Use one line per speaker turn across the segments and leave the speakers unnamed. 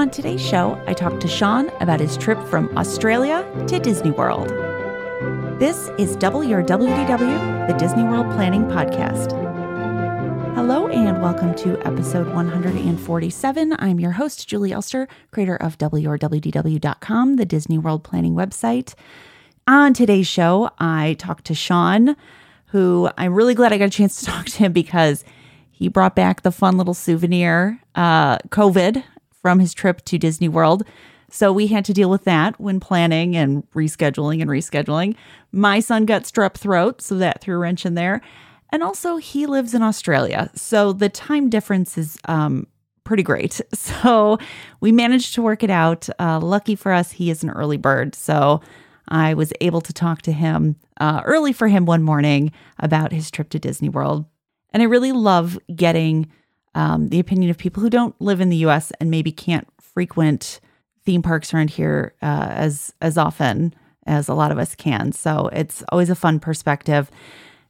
On today's show, I talked to Sean about his trip from Australia to Disney World. This is Double Your WDW, the Disney World Planning Podcast. Hello and welcome to episode 147. I'm your host, Julie Elster, creator of WRWDW.com, the Disney World Planning website. On today's show, I talked to Sean, who I'm really glad I got a chance to talk to him because he brought back the fun little souvenir, uh, COVID, from his trip to Disney World. So we had to deal with that when planning and rescheduling and rescheduling. My son got strep throat, so that threw a wrench in there. And also, he lives in Australia. So the time difference is um, pretty great. So we managed to work it out. Uh, lucky for us, he is an early bird. So I was able to talk to him uh, early for him one morning about his trip to Disney World. And I really love getting um, the opinion of people who don't live in the U.S. and maybe can't frequent theme parks around here uh, as as often as a lot of us can. So it's always a fun perspective.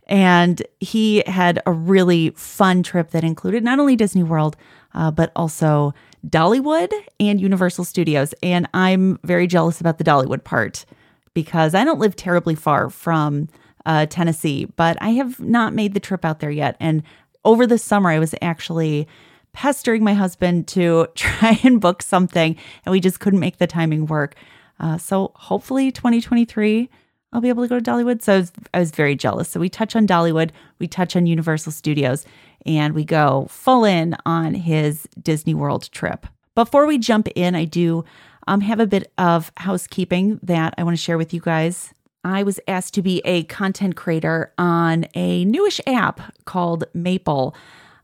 And he had a really fun trip that included not only Disney World, uh, but also Dollywood and Universal Studios. And I'm very jealous about the Dollywood part because I don't live terribly far from uh, Tennessee, but I have not made the trip out there yet. And over the summer, I was actually pestering my husband to try and book something, and we just couldn't make the timing work. Uh, so hopefully, 2023, I'll be able to go to Dollywood. So I was, I was very jealous. So we touch on Dollywood, we touch on Universal Studios, and we go full in on his Disney World trip. Before we jump in, I do um, have a bit of housekeeping that I want to share with you guys. I was asked to be a content creator on a newish app called Maple.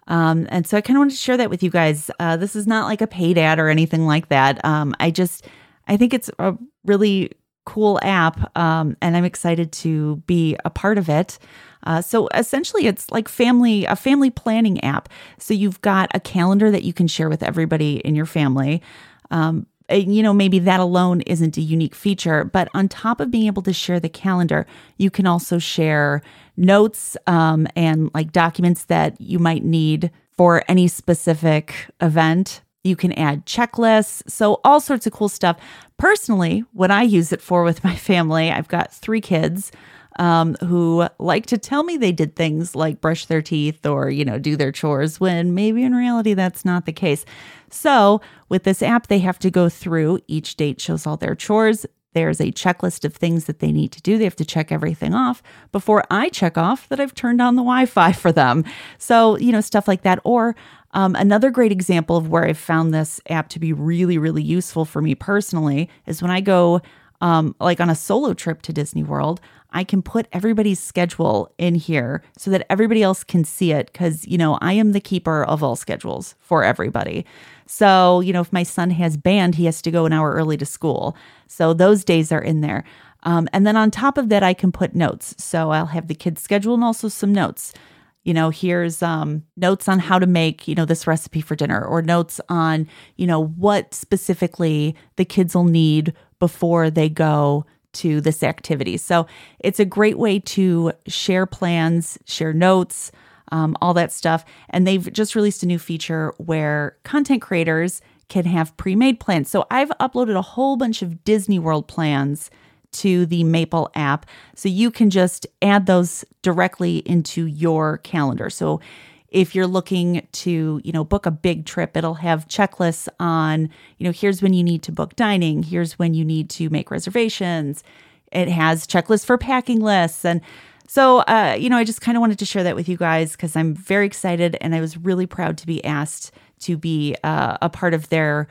Um, and so I kind of wanted to share that with you guys. Uh, this is not like a paid ad or anything like that. Um, I just, I think it's a really cool app, um, and I'm excited to be a part of it. Uh, so essentially, it's like family a family planning app. So you've got a calendar that you can share with everybody in your family. Um, you know, maybe that alone isn't a unique feature, but on top of being able to share the calendar, you can also share notes um, and like documents that you might need for any specific event. You can add checklists. So, all sorts of cool stuff. Personally, what I use it for with my family, I've got three kids um, who like to tell me they did things like brush their teeth or, you know, do their chores when maybe in reality that's not the case. So, with this app, they have to go through each date shows all their chores. There's a checklist of things that they need to do. They have to check everything off before I check off that I've turned on the Wi Fi for them. So, you know, stuff like that. Or um, another great example of where I've found this app to be really, really useful for me personally is when I go um, like on a solo trip to Disney World, I can put everybody's schedule in here so that everybody else can see it because, you know, I am the keeper of all schedules for everybody. So, you know, if my son has band, he has to go an hour early to school. So those days are in there. Um, and then on top of that, I can put notes. So I'll have the kids' schedule and also some notes. You know, here's um, notes on how to make, you know, this recipe for dinner, or notes on, you know, what specifically the kids will need before they go to this activity. So it's a great way to share plans, share notes, um, all that stuff. And they've just released a new feature where content creators can have pre made plans. So I've uploaded a whole bunch of Disney World plans to the Maple app. So you can just add those directly into your calendar. So if you're looking to, you know, book a big trip, it'll have checklists on, you know, here's when you need to book dining, here's when you need to make reservations. It has checklists for packing lists and so, uh, you know, I just kind of wanted to share that with you guys because I'm very excited and I was really proud to be asked to be uh, a part of their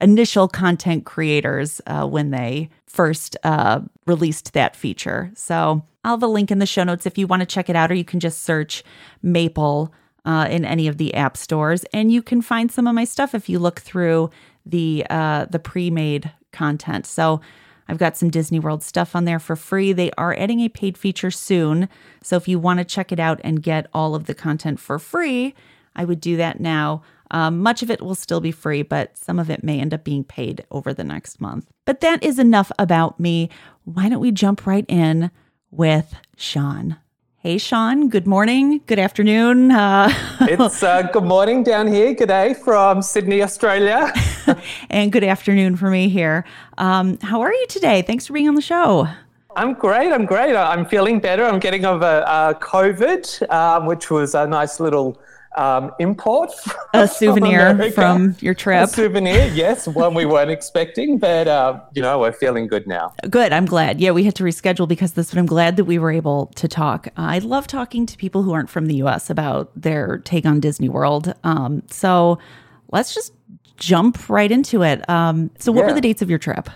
initial content creators uh, when they first uh, released that feature. So, I'll have a link in the show notes if you want to check it out, or you can just search Maple uh, in any of the app stores, and you can find some of my stuff if you look through the uh, the pre-made content. So I've got some Disney World stuff on there for free. They are adding a paid feature soon, so if you want to check it out and get all of the content for free, I would do that now. Um, much of it will still be free, but some of it may end up being paid over the next month. But that is enough about me. Why don't we jump right in with Sean? Hey, Sean. Good morning. Good afternoon.
Uh, it's uh, good morning down here. Good day from Sydney, Australia.
and good afternoon for me here. Um, how are you today? Thanks for being on the show.
I'm great. I'm great. I'm feeling better. I'm getting over uh, COVID, um, which was a nice little um, import.
A souvenir from, from, your trip. A
souvenir, yes, one we weren't expecting, but uh, you know we're feeling good now.
Good. I'm glad. Yeah, we had to reschedule because this, but I'm glad that we were able to talk. Uh, I love talking to people who aren't from the U.S. about their take on Disney World. Um, so let's just jump right into it. Um, so, what yeah. were the dates of your trip?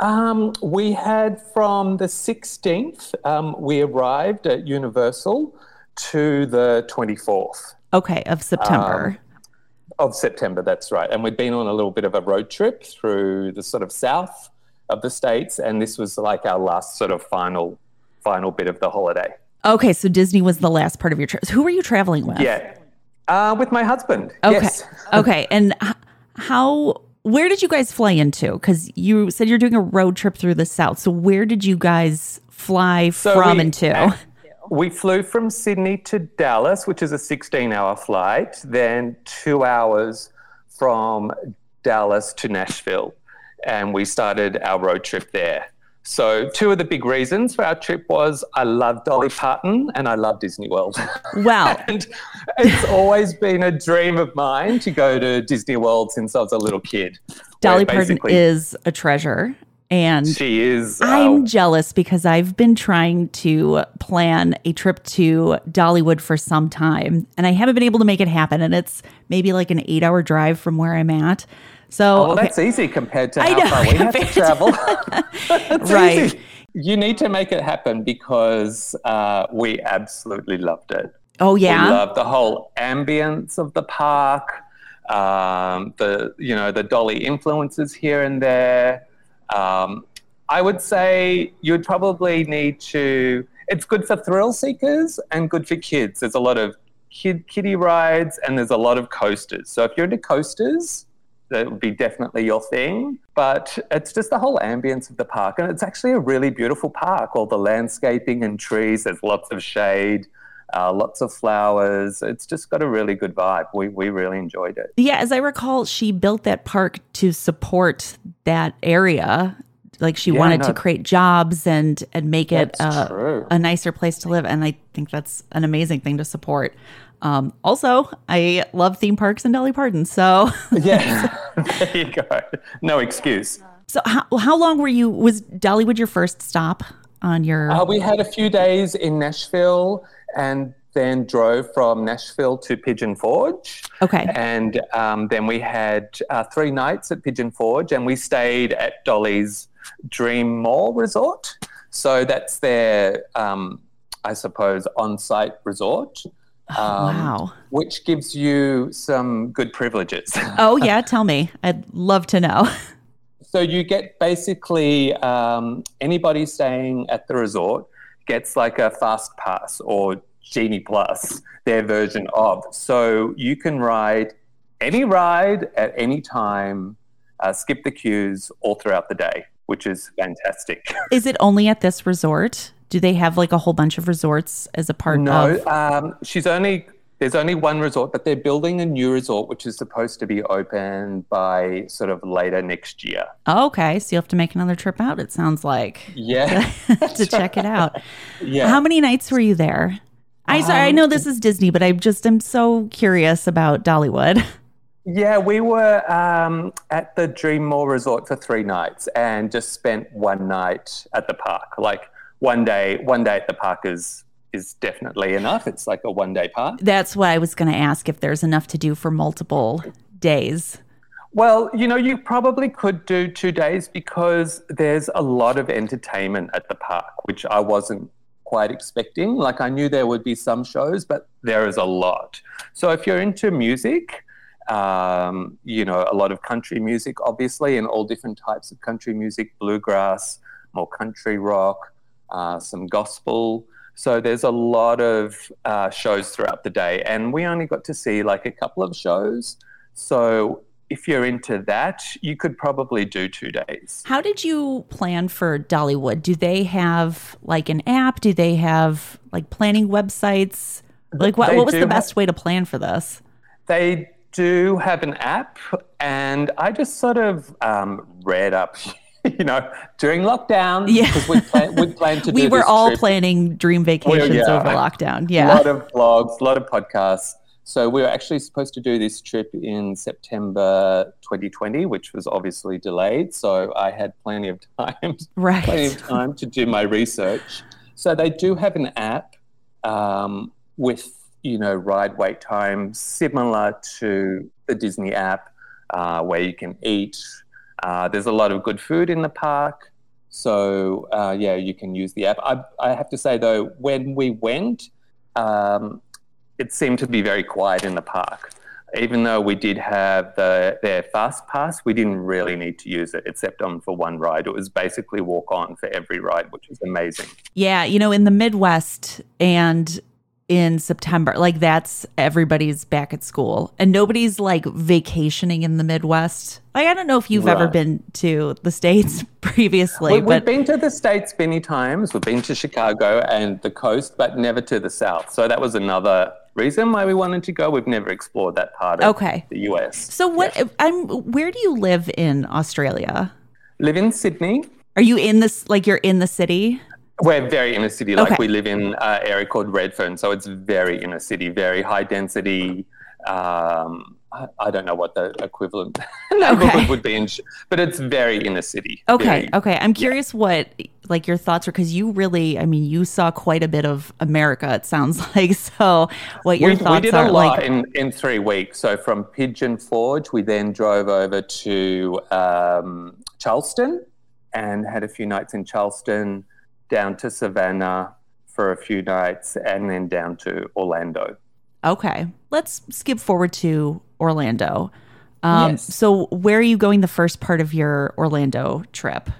Um, we had from the 16th, um, we arrived at Universal to the 24th.
Okay, of September. Um,
of September, that's right. And we'd been on a little bit of a road trip through the sort of south of the states, and this was like our last sort of final, final bit of the holiday.
Okay, so Disney was the last part of your trip. Who were you traveling with?
Yeah, uh, with my husband.
Okay,
yes.
okay, and how? Where did you guys fly into? Because you said you're doing a road trip through the south. So where did you guys fly so from we, and to?
We flew from Sydney to Dallas, which is a 16 hour flight, then two hours from Dallas to Nashville. And we started our road trip there. So, two of the big reasons for our trip was I love Dolly Parton and I love Disney World.
Wow.
and it's always been a dream of mine to go to Disney World since I was a little kid.
Dolly Parton is a treasure. And
she is.
Uh, I'm jealous because I've been trying to plan a trip to Dollywood for some time and I haven't been able to make it happen. And it's maybe like an eight hour drive from where I'm at. So,
oh, well, okay. that's easy compared to how know, far we have to travel.
right.
Easy. You need to make it happen because uh, we absolutely loved it.
Oh, yeah.
We loved the whole ambience of the park, um, the, you know, the Dolly influences here and there. Um, I would say you'd probably need to. It's good for thrill seekers and good for kids. There's a lot of kid kiddie rides and there's a lot of coasters. So if you're into coasters, that would be definitely your thing. But it's just the whole ambience of the park, and it's actually a really beautiful park. All the landscaping and trees. There's lots of shade. Uh, lots of flowers. It's just got a really good vibe. We we really enjoyed it.
Yeah, as I recall, she built that park to support that area. Like she yeah, wanted no, to create jobs and and make it a, a nicer place to live. And I think that's an amazing thing to support. Um, also, I love theme parks and Dolly Parton. So
yeah, there you go. No excuse.
So how how long were you? Was Dollywood your first stop on your?
Uh, we had a few days in Nashville and then drove from Nashville to Pigeon Forge.
Okay.
And um, then we had uh, three nights at Pigeon Forge, and we stayed at Dolly's DreamMore Resort. So that's their, um, I suppose, on site resort.
Oh, um, wow.
Which gives you some good privileges.
oh, yeah. Tell me. I'd love to know.
so you get basically um, anybody staying at the resort gets like a fast pass or Genie Plus, their version of. So you can ride any ride at any time, uh, skip the queues all throughout the day, which is fantastic.
Is it only at this resort? Do they have like a whole bunch of resorts as a part
no,
of?
No, um, she's only there's only one resort, but they're building a new resort which is supposed to be open by sort of later next year.
Oh, okay, so you'll have to make another trip out. It sounds like
yeah
to check it out.
Yeah.
How many nights were you there? I sorry, I know this is Disney, but I just am so curious about Dollywood.
Yeah, we were um, at the DreamMore Resort for three nights and just spent one night at the park. Like one day, one day at the park is is definitely enough. It's like a one day park.
That's what I was going to ask if there's enough to do for multiple days.
Well, you know, you probably could do two days because there's a lot of entertainment at the park, which I wasn't quite expecting. Like, I knew there would be some shows, but there is a lot. So, if you're into music, um, you know, a lot of country music, obviously, and all different types of country music, bluegrass, more country rock, uh, some gospel. So there's a lot of uh, shows throughout the day, and we only got to see like a couple of shows. So if you're into that, you could probably do two days.
How did you plan for Dollywood? Do they have like an app? Do they have like planning websites? Like what, what was the
ha-
best way to plan for this?
They do have an app, and I just sort of um, read up, you know, during lockdown.
Yeah.
Because we plan, we planned to do
We were all
trip.
planning dream vacations
yeah.
over lockdown. Yeah.
A lot of blogs, a lot of podcasts. So we were actually supposed to do this trip in September 2020, which was obviously delayed. So I had plenty of time,
right.
plenty of time to do my research. So they do have an app um, with you know ride wait times similar to the Disney app, uh, where you can eat. Uh, there's a lot of good food in the park. So uh, yeah, you can use the app. I, I have to say though, when we went, um, it seemed to be very quiet in the park. Even though we did have the, their fast pass, we didn't really need to use it except on for one ride. It was basically walk on for every ride, which was amazing.
Yeah, you know, in the Midwest and in September, like that's everybody's back at school and nobody's like vacationing in the Midwest. Like I don't know if you've ever been to the states previously,
We, we've been to the States many times. We've been to Chicago and the coast, but never to the South. So that was another reason why we wanted to go. We've never explored that part of
Okay.
the US.
so what I'm where do you live in Australia?
Live in Sydney.
Are you in this like you're in the city?
We're very inner city. Like
Okay.
we live in an area called Redfern, so it's very inner city, very high density. Um, I, I don't know what the equivalent
Okay.
would be, in, but it's very inner city.
Okay,
Very-
okay. I'm curious what like your thoughts are because you really, I mean, you saw quite a bit of America. It sounds like so. What your
we,
thoughts
we did
are
a lot
like?
in, in three weeks. So from Pigeon Forge, we then drove over to um, Charleston and had a few nights in Charleston, down to Savannah for a few nights, and then down to Orlando.
Okay, let's skip forward to Orlando. Um,
Yes.
So, where are you going the first part of your Orlando trip?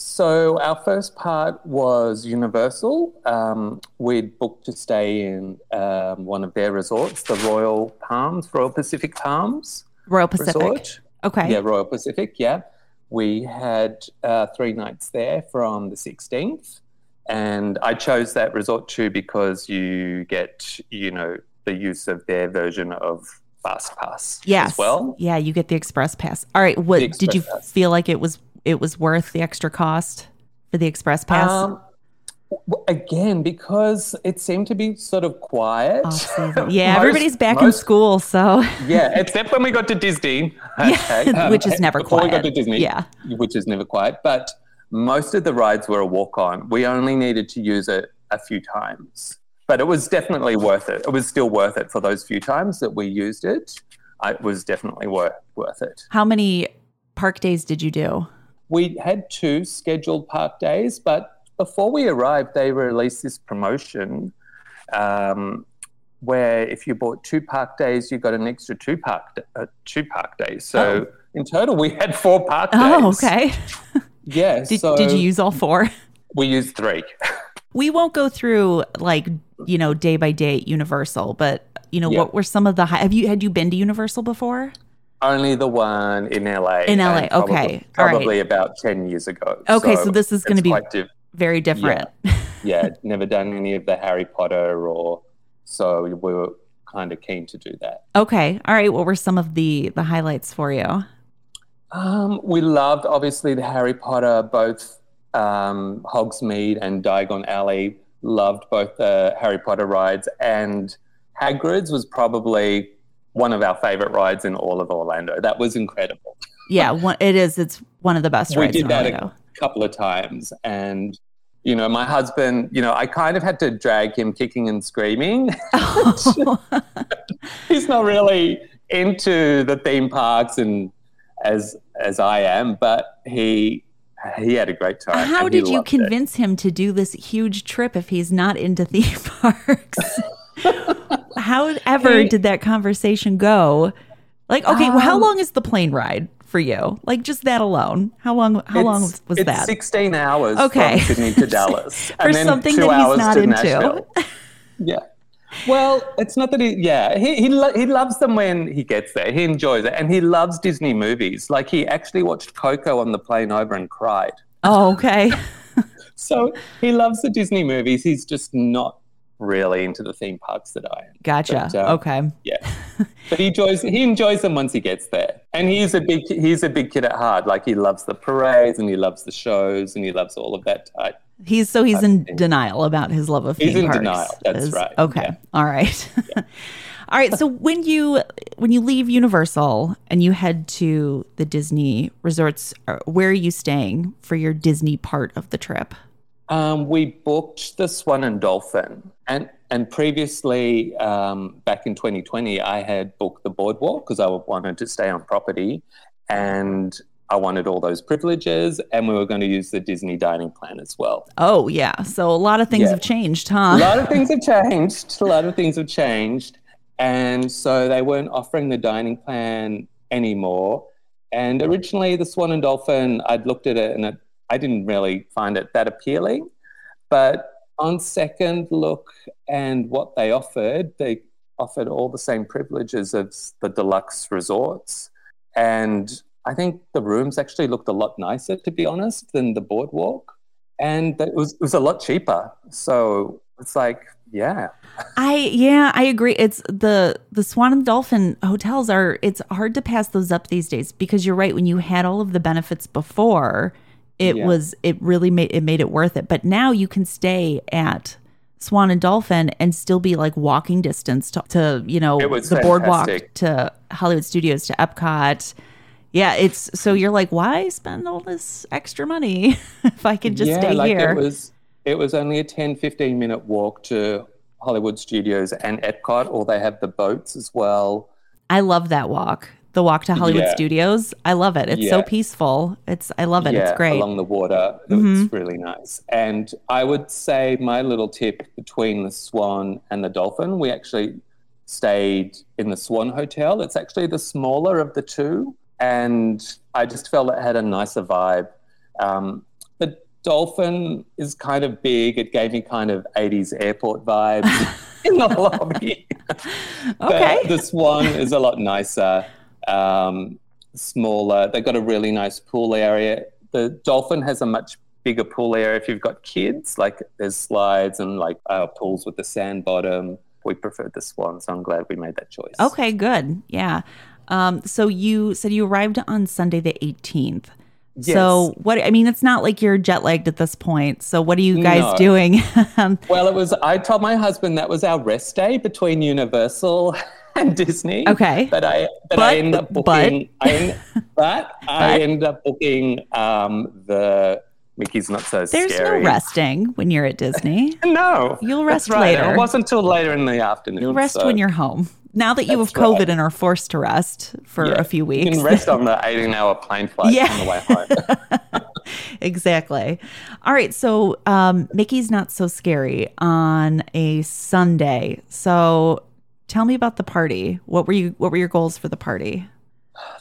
So our first part was Universal. Um, we'd booked to stay in um, one of their resorts, the Royal Palms, Royal Pacific Palms
Royal Pacific.
Resort.
Okay.
Yeah, Royal Pacific. Yeah, we had uh, three nights there from the 16th, and I chose that resort too because you get, you know, the use of their version of Fast Pass
Yes.
as well.
Yeah, you get the express pass. All right. What did you
pass.
feel like it was? It was worth the extra cost for the express pass.
Um, again, because it seemed to be sort of quiet.
Off-season. Yeah,
Most-
everybody's back in school, so
Yeah, except when we got to Disney, okay, um,
which is never quiet.
before we got to Disney,
Yeah.
which is never quiet. But most of the rides were a walk on. We only needed to use it a few times, but it was definitely worth it. It was still worth it for those few times that we used it. It was definitely worth worth it.
How many park days did you do?
We had two scheduled park days, but before we arrived, they released this promotion um, where if you bought two park days, you got an extra two park uh, two park days. So in total, we had four park days.
Oh, okay.
Yeah.
Did,
so
did you use all four?
We used three.
We won't go through like you know day by day at Universal, but you know
Yeah.
what were some of the high? Have you had you been to Universal before?
Only the one in LA.
In LA,
and probably-
okay. All right.
Probably about ten years ago.
Okay, so this is gonna be-
diff-
Very different.
yeah. Never done any of the Harry Potter or so we were kind of keen to do that.
Okay. All right. What were some of the the highlights for you?
Um, we loved obviously the Harry Potter, both um, Hogsmeade and Diagon Alley. Loved both the Harry Potter rides, and Hagrid's was probably one of our favorite rides in all of Orlando. That was incredible.
Yeah, one, it is. It's one of the best
we
rides
We
did
that
Orlando.
a couple of times, and you know, my husband, you know, I kind of had to drag him kicking and screaming. He's not really into the theme parks and as as I am, but he he had a great time.
How did you
loved it.
convince him to do this huge trip if he's not into theme parks? However,
He-
did that conversation go? Like, okay, well, how
Um,
long is the plane ride for you? Like, just that alone. How long? How long
It's-
was
it's
that?
16 hours
Okay.
from Sydney to Dallas.
For something that he's not into.
yeah. Well, it's not that he. Yeah, he he, lo- he loves them when he gets there. He enjoys it, and he loves Disney movies. Like he actually watched Coco on the plane over and cried.
Oh, okay.
So he loves the Disney movies. He's just not really into the theme parks that I am.
Gotcha.
But, um,
okay.
Yeah, but he enjoys he enjoys them once he gets there. And he's a big he's a big kid at heart. Like he loves the parades and he loves the shows and he loves all of that type.
He's so he's in denial about his love of
He's
theme
in
parks.
denial. That's
is-
right.
Okay.
Yeah.
All right. All right. So when you when you leave Universal and you head to the Disney resorts, uh, where are you staying for your Disney part of the trip?
Um, we booked the Swan and Dolphin, and and previously, um, back in 2020, I had booked the Boardwalk because I wanted to stay on property, and I wanted all those privileges, and we were going to use the Disney dining plan as well.
Oh yeah. So a lot of things
Yeah.
have changed, huh?
A lot of things have changed. A lot of things have changed, and so they weren't offering the dining plan anymore. And originally, the Swan and Dolphin, I'd looked at it and it, I didn't really find it that appealing. But on second look and what they offered, they offered all the same privileges as the deluxe resorts. And I think the rooms actually looked a lot nicer, to be honest, than the boardwalk. And it was, it was a lot cheaper. So it's like, yeah.
I yeah, I agree. It's the the Swan and Dolphin hotels are it's hard to pass those up these days because you're right when you had all of the benefits before, it
Yeah.
was it really made it made it worth it. But now you can stay at Swan and Dolphin and still be like walking distance to, to you know the boardwalk to Hollywood Studios to Epcot. Yeah, it's so you're like, why spend all this extra money if I can just
yeah,
stay
like
here?
it was it was only a 10, 15 minute walk to Hollywood Studios and Epcot, or they have the boats as well.
I love that walk. The walk to Hollywood
Yeah.
Studios. I love it. It's so peaceful. It's I love it.
yeah,
it's great. Mm-hmm.
along the water. It's really nice. And I would say my little tip between the Swan and the Dolphin, we actually stayed in the Swan Hotel. It's actually the smaller of the two, and I just felt it had a nicer vibe. Um, the Dolphin is kind of big. It gave me kind of 80s airport vibes in the lobby.
Okay.
The, the Swan is a lot nicer, um, smaller. They've got a really nice pool area. The Dolphin has a much bigger pool area if you've got kids. Like there's slides and like uh, pools with the sand bottom. We preferred the Swan, so I'm glad we made that choice.
okay, good. Yeah. Um, so you said you arrived on Sunday the 18th. So what I mean, it's not like you're jet lagged at this point. So what are you guys
No.
doing?
Well, it was. I told my husband that was our rest day between Universal and Disney.
Okay.
but I but,
But-
I ended up
but-
booking. I en- but I
But-
ended up booking um, the Mickey's Not So
There's
Scary.
no resting when you're at Disney.
No,
You'll rest
right.
later.
It wasn't until later in the afternoon.
You'll rest
so,
when you're home. Now that you have
That's right.
COVID and are forced to rest for
yeah,
a few weeks, You
can rest on the 18-hour plane flight
Yeah.
on the way home.
exactly. All right. So um, Mickey's not so scary on a Sunday. So tell me about the party. What were you? What were your goals for the party?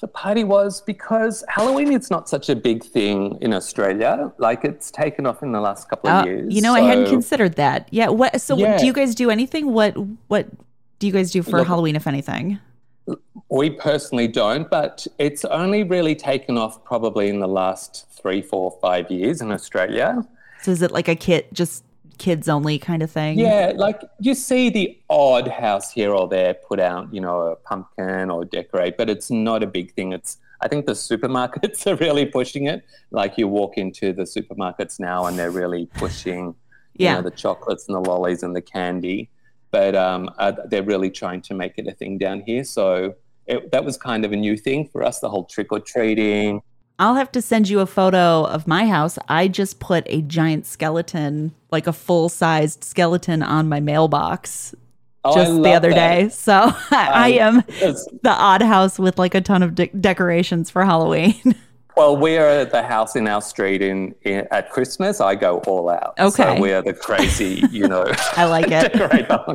the party was because Halloween is not such a big thing in Australia. Like it's taken off in the last couple of
Uh,
years.
you know, I hadn't considered that. Yeah. What? So
Yeah.
do you guys do anything? What? What do you guys do for
Look-
Halloween, if anything?
We personally don't, but it's only really taken off probably in the last three, four, five years in Australia.
So is it like a kit, just kids only kind of thing?
Yeah, like you see the odd house here or there put out, you know, a pumpkin or decorate, but it's not a big thing. It's I think the supermarkets are really pushing it. Like you walk into the supermarkets now and they're really pushing,
Yeah.
you know, the chocolates and the lollies and the candy. But um, uh, they're really trying to make it a thing down here. So it, that was kind of a new thing for us, the whole trick or treating.
I'll have to send you a photo of my house. I just put a giant skeleton, like a full sized skeleton, on my mailbox
Oh,
just the other
that.
day. So I am the odd house with like a ton of de- decorations for Halloween.
Well, we are the house in our street in, in at Christmas. I go all out.
Okay.
So we are the crazy, you know.
I like it.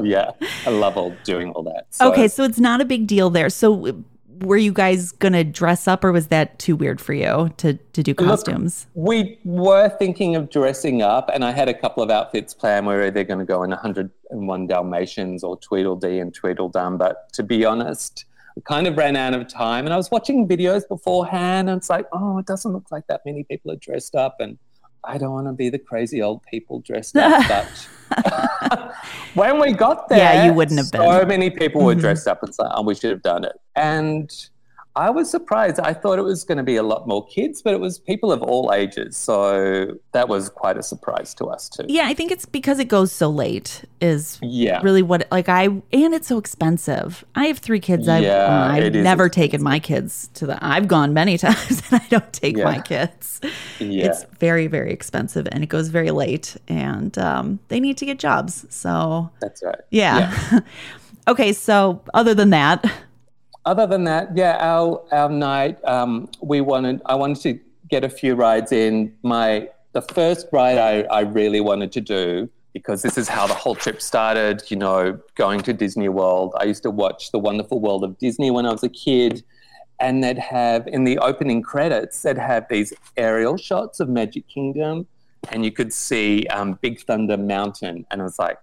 Yeah, I love all doing all that. So,
okay, so it's not a big deal there. So were you guys gonna dress up, or was that too weird for you to to do costumes?
Look, we were thinking of dressing up, and I had a couple of outfits planned. We were either going to go in 101 Dalmatians or Tweedledee and Tweedledum, but to be honest, we kind of ran out of time. And I was watching videos beforehand, and it's like, oh, it doesn't look like that many people are dressed up, and I don't want to be the crazy old people dressed up. but when we got there,
Yeah, you wouldn't have been. Mm-hmm.
many people were dressed up and so oh, we should have done it. And I was surprised. I thought it was going to be a lot more kids, but it was people of all ages. So that was quite a surprise to us too.
Yeah, I think it's because it goes so late is
Yeah.
really what like I and it's so expensive. I have three kids. I've,
Yeah,
uh, I've never taken my kids to the. I've gone many times and I don't take
Yeah.
my kids.
Yeah.
It's very very expensive and it goes very late and um, they need to get jobs. So
That's right.
yeah. okay, so other than that,
Other than that, yeah, our our night, um, we wanted. I wanted to get a few rides in. My the first ride I, I really wanted to do because this is how the whole trip started. You know, going to Disney World. I used to watch The Wonderful World of Disney when I was a kid, and they'd have in the opening credits they'd have these aerial shots of Magic Kingdom, and you could see um, Big Thunder Mountain, and I was like.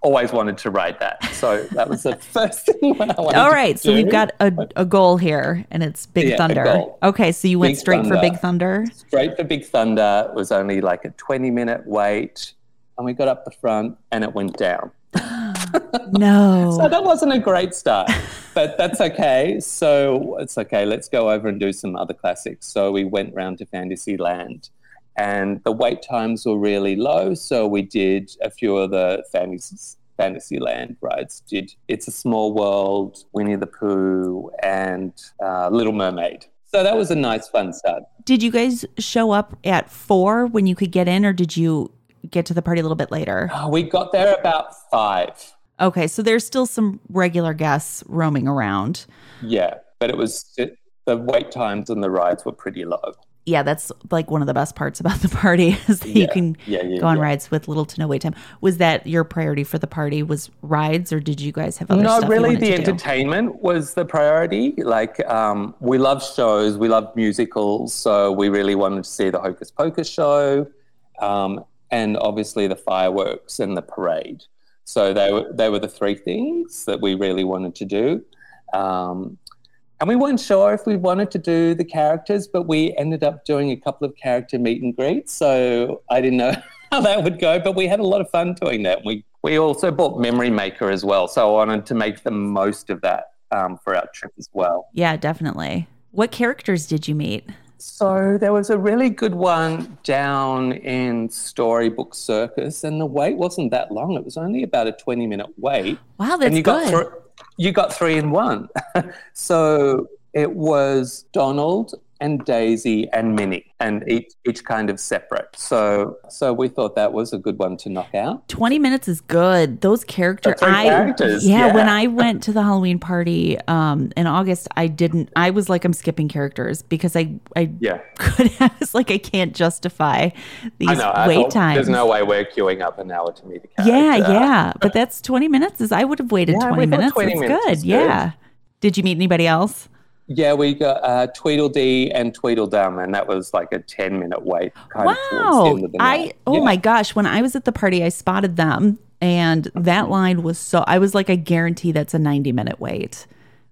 Always wanted to ride that, so that was the first thing I wanted.
all right. So
do.
we've got a, a goal here, and it's Big
Yeah,
Thunder. Okay, so you went
Big
straight for Big Thunder.
straight for Big Thunder. It was only like a 20 minute wait. And we got up the front and it went down.
No.
So that wasn't a great start, but that's okay. So it's okay. Let's go over and do some other classics. So we went round to Fantasyland and the wait times were really low. So we did a few of the fantasy, Fantasyland rides. Did It's a Small World, Winnie the Pooh, and uh, Little Mermaid. So that was a nice, fun start.
Did you guys show up at four when you could get in, or did you get to the party a little bit later?
Uh, We got there about five.
Okay, so there's still some regular guests roaming around.
Yeah, but it was it, the wait times and the rides were pretty low.
Yeah, that's like one of the best parts about the party is that you can
yeah, yeah,
go on
yeah.
rides with little to no wait time. Was that your priority for the party? Was rides, or did you guys have other
No,
stuff?
really, the
to do?
entertainment was the priority. Like, um, we love shows, we love musicals, so we really wanted to see the Hocus Pocus show, um, and obviously the fireworks and the parade. So they were they were the three things that we really wanted to do. Um, and we weren't sure if we wanted to do the characters, but we ended up doing a couple of character meet and greets. So I didn't know how that would go, but we had a lot of fun doing that. We we also bought Memory Maker as well, so I wanted to make the most of that um, for our trip as well.
Yeah, definitely. What characters did you meet?
So there was a really good one down in Storybook Circus, and the wait wasn't that long. It was only about a twenty-minute wait.
Wow, that's
and you
good.
got thr- you got three in one. so it was Donald and Daisy and Minnie, and each each kind of separate. So so we thought that was a good one to knock out.
20 minutes is good. Those characters, I
characters,
yeah, When. I went to the Halloween party um, in August, I didn't. I was like, I'm skipping characters because I I
Yeah,
could. I was like, I can't justify these
I know. I
wait
thought,
times.
There's no way we're queuing up an hour to meet a character.
yeah, yeah, but that's 20 minutes. Is I would have waited
Yeah,
20 minutes.
20
That's
minutes
good.
good.
Yeah. Did you meet anybody else?
Yeah, we got uh, Tweedledee and Tweedledum, and that was like a 10 minute wait kind of the
Wow.
end of the
I oh
Yeah.
my gosh, when I was at the party, I spotted them and that line was so I was like, I guarantee that's a 90 minute wait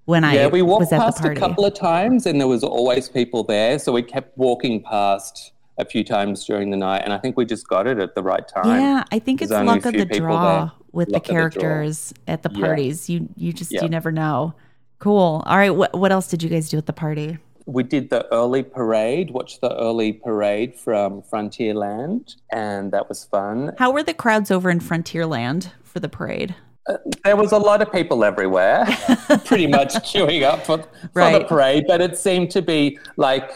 when I
Yeah, we walked
was at the
past a couple of times and there was always people there. So we kept walking past a few times during the night. And I think we just got it at the right time.
Yeah, I think it's
There's
luck of the draw
there.
with
Luck
the
of the
characters at the
Yeah.
parties. You you just
Yeah.
you never know. Cool. All right, what what else did you guys do at the party?
We did the early parade, watched the early parade from Frontierland, and that was fun.
How were the crowds over in Frontierland for the parade?
Uh, there was a lot of people everywhere, pretty much queuing up for, for the parade, but it seemed to be like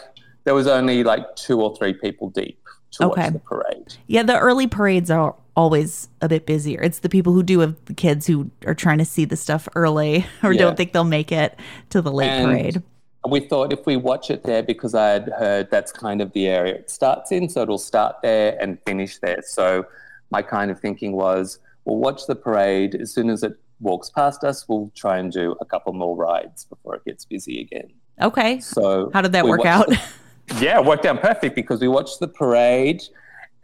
there was only like two or three people deep to
Okay.
watch the parade.
Yeah, the early parades are always a bit busier. It's the people who do have the kids who are trying to see the stuff early or
Yeah.
don't think they'll make it to the late
And
parade.
We thought if we watch it there, because I had heard that's kind of the area it starts in, so it'll start there and finish there. So my kind of thinking was, we'll watch the parade as soon as it walks past us, we'll try and do a couple more rides before it gets busy again.
Okay.
So
How did that work out?
the- yeah, it worked out perfect because we watched the parade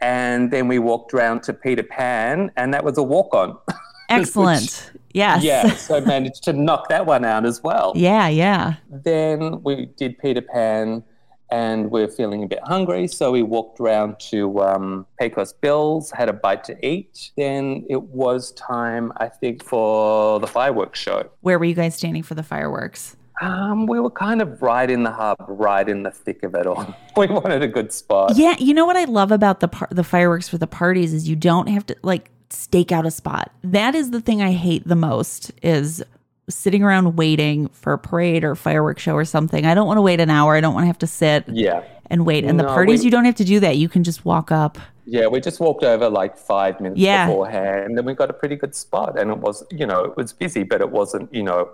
and then we walked around to Peter Pan and that was a walk on.
Excellent. Yes.
yeah, so managed to knock that one out as well.
Yeah, yeah.
Then we did Peter Pan and we are feeling a bit hungry, so we walked around to um, Pecos Bill's, had a bite to eat. Then it was time, I think, for the fireworks show.
Where were you guys standing for the fireworks?
Um, we were kind of right in the hub, right in the thick of it all. We wanted a good spot.
Yeah, you know what I love about the par- the fireworks for the parties is you don't have to like stake out a spot. That is the thing I hate the most is sitting around waiting for a parade or fireworks show or something. I don't want to wait an hour. I don't want to have to sit
Yeah.
and wait. And the parties
we-
you don't have to do that. You can just walk up.
Yeah, we just walked over like five minutes
Yeah.
beforehand, and we got a pretty good spot. And it was, you know, it was busy, but it wasn't, you know,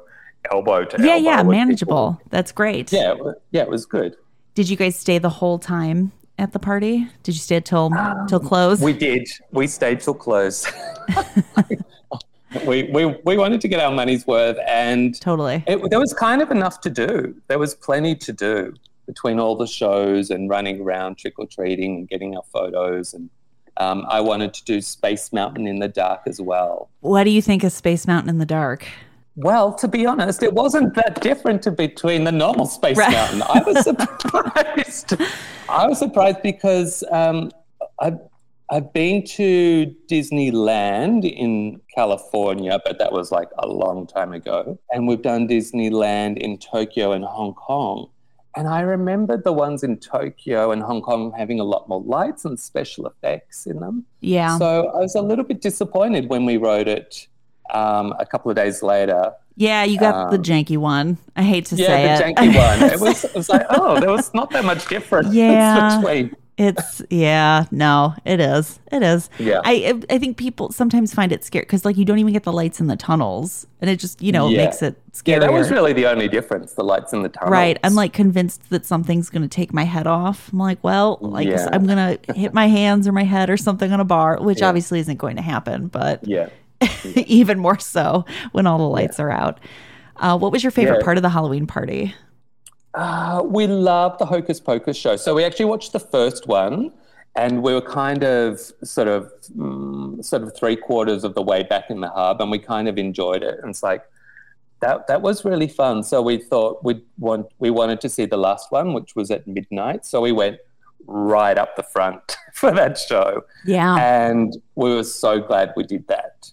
elbow to
Yeah,
elbow.
yeah, manageable.
people.
That's great.
Yeah, it yeah, it was good.
Did you guys stay the whole time at the party? Did you stay till till close?
We did. We stayed till close. we, we we wanted to get our money's worth, and
totally.
it, there was kind of enough to do. There was plenty to do between all the shows and running around trick or treating and getting our photos. And um, I wanted to do Space Mountain in the dark as well.
What do you think of Space Mountain in the Dark?
Well, to be honest, it wasn't that different between the normal Space
Right.
Mountain. I was surprised. I was surprised because um, I've, I've been to Disneyland in California, but that was like a long time ago. And we've done Disneyland in Tokyo and Hong Kong. And I remembered the ones in Tokyo and Hong Kong having a lot more lights and special effects in them.
Yeah.
So I was a little bit disappointed when we wrote it um, a couple of days later.
yeah, you got the
um,
janky one. I hate to
Yeah,
say
the janky one. It was, it was like, oh, there was not that much difference
Yeah.
between.
It's yeah, no, it is. It is.
Yeah.
I I think people sometimes find it scary because like you don't even get the lights in the tunnels, and it just you know
Yeah.
makes it scary.
Yeah, that was really the only difference, the lights in the tunnels.
right. I'm like convinced that something's gonna take my head off. I'm like, well, like
Yeah.
I'm gonna hit my hands or my head or something on a bar, which
Yeah.
obviously isn't going to happen, but
Yeah.
even more so when all the lights are out. Uh, what was your favorite
Yeah.
part of the Halloween party?
Uh, we loved the Hocus Pocus show. So we actually watched the first one, and we were kind of sort of mm, sort of three quarters of the way back in the hub, and we kind of enjoyed it. And it's like that that was really fun. So we thought we want we wanted to see the last one, which was at midnight. So we went right up the front for that show,
Yeah.
and we were so glad we did that.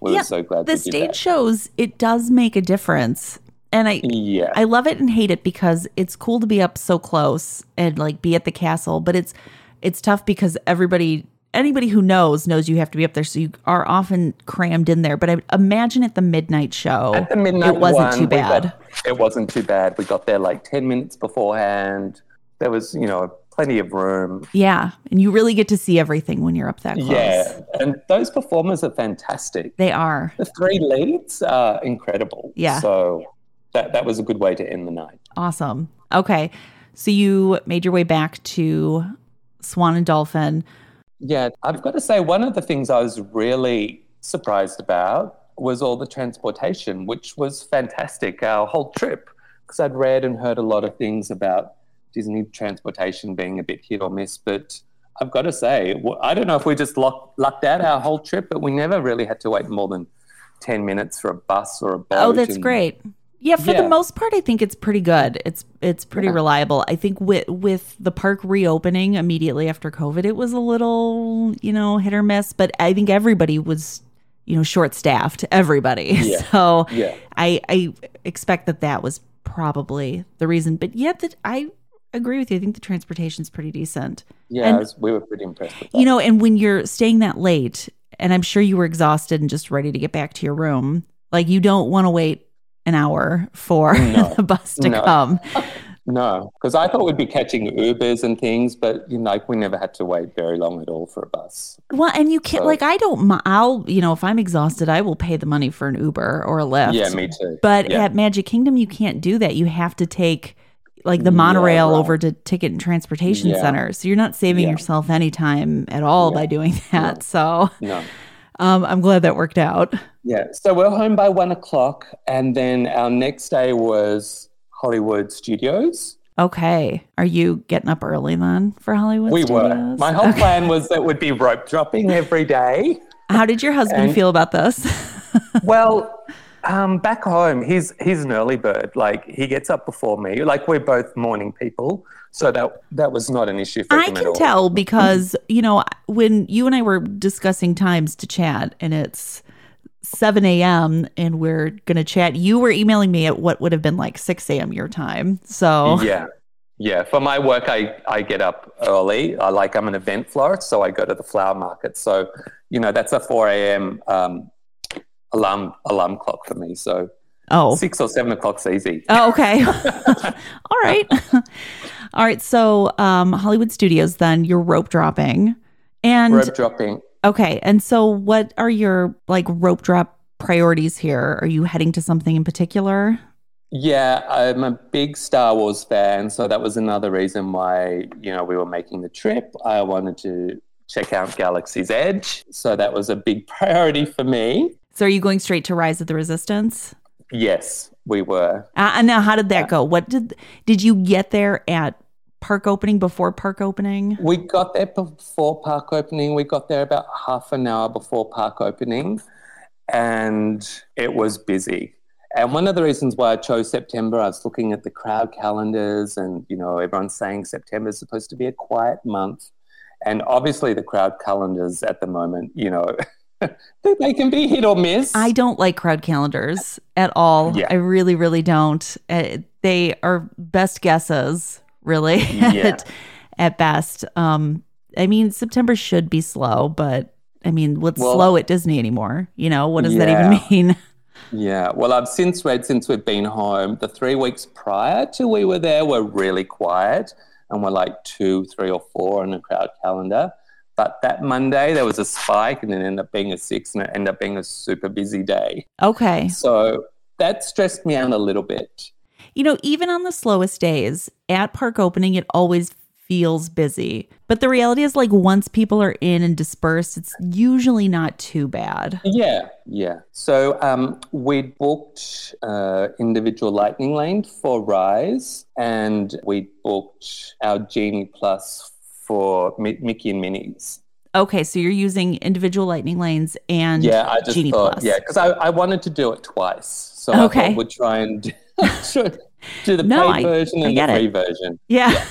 We
Yeah,
were so glad
the stage shows it does make a difference and i
Yeah.
i love it and hate it because it's cool to be up so close and like be at the castle but it's it's tough because everybody anybody who knows knows you have to be up there so you are often crammed in there but i imagine at the midnight show
At the midnight
it wasn't
one,
too bad
got- it wasn't too bad. We got there like 10 minutes beforehand. There was, you know, plenty of room.
yeah and you really get to see everything when you're up that close
Yeah. And those performers are fantastic.
they are
The three leads are incredible.
Yeah.
So that, that was a good way to end the night.
awesome okay so you made your way back to swan and dolphin
Yeah. I've got to say, one of the things I was really surprised about was all the transportation, which was fantastic, our whole trip, because I'd read and heard a lot of things about Disney transportation being a bit hit or miss. But I've got to say, I don't know if we just luck, lucked out our whole trip, but we never really had to wait more than 10 minutes for a bus or a boat.
Oh, that's
and-
great. Yeah, for the most part, I think it's pretty good. It's it's pretty
Yeah.
reliable. I think with with the park reopening immediately after COVID, it was a little you know hit or miss. But I think everybody was you know short staffed. Everybody.
Yeah.
So
Yeah.
I I expect that that was probably the reason. But yet that I agree with you. I think the transportation's pretty decent.
Yeah,
And-
was- we were pretty impressed with that.
You know, and when you're staying that late, and I'm sure you were exhausted and just ready to get back to your room, like you don't want to wait an hour for
No.
the bus to
No.
come.
No, because I thought we'd be catching Ubers and things, but you know, like we never had to wait very long at all for a bus.
Well, and you can't
So-
like I don't. I'll you know if I'm exhausted, I will pay the money for an Uber or a Lyft.
Yeah, me too.
But
yeah.
at Magic Kingdom, you can't do that. You have to take like the
Yeah,
monorail
right.
over to Ticket and Transportation
Yeah.
Center. So you're not saving
Yeah.
yourself any time at all
Yeah.
by doing that. So
no,
Um, I'm glad that worked out.
Yeah. So we're home by one o'clock, and then our next day was Hollywood Studios.
Okay. Are you getting up early then for Hollywood?
We were. My whole
Okay.
plan was that would be rope dropping every day.
How did your husband
And-
feel about this?
Well, um, back home, he's he's an early bird. Like he gets up before me. Like we're both morning people, so that that was not an issue for
I
him at
can
all.
tell because, you know, when you and I were discussing times to chat and it's 7 a.m. and we're going to chat, you were emailing me at what would have been like 6 a.m. your time. So,
Yeah, yeah. For my work, I I get up early. I like I'm an event florist, so I go to the flower market. So you know that's a 4 a.m. Um, alarm alarm clock for me. So
oh,
six or seven o'clock's easy.
Oh, okay. All right. All right. So, um, Hollywood Studios, then you're rope dropping. And
Rope dropping.
okay. And so, what are your like rope drop priorities here? Are you heading to something in particular?
Yeah, I'm a big Star Wars fan, so that was another reason why you know we were making the trip. I wanted to check out Galaxy's Edge, so that was a big priority for me.
So, are you going straight to Rise of the Resistance?
Yes, we were.
Uh, and now, how did that go? What did did you get there at park opening before park opening?
We got there before park opening. We got there about half an hour before park opening, and it was busy. And one of the reasons why I chose September, I was looking at the crowd calendars, and you know, everyone's saying September is supposed to be a quiet month. And obviously, the crowd calendars at the moment, you know, they can be hit or miss.
I don't like crowd calendars at all.
Yeah.
I really, really don't. Uh, they are best guesses, really,
Yeah.
at, at best. Um, I mean, September should be slow, but I mean, what's
Well-
slow at Disney anymore? You know, what does that even mean?
Yeah, well, I've since read since we've been home, the three weeks prior to we were there were really quiet and were like two, three, or four on the crowd calendar. But that Monday there was a spike and it ended up being a six and it ended up being a super busy day.
Okay.
So that stressed me out a little bit.
You know, even on the slowest days at park opening, it always feels busy. But the reality is, like, once people are in and dispersed, it's usually not too bad.
Yeah, yeah. So um, we booked uh, individual lightning lane for Rise and we booked our Genie Plus for Mi- Mickey and Minnie's.
Okay, so you're using individual lightning lanes and
Yeah, I just
Genie
thought,
Plus.
yeah, because I, I wanted to do it twice. So I
Okay.
thought we'd try and do, do the
No,
paid
I-
version
I
and the
it.
version.
Yeah.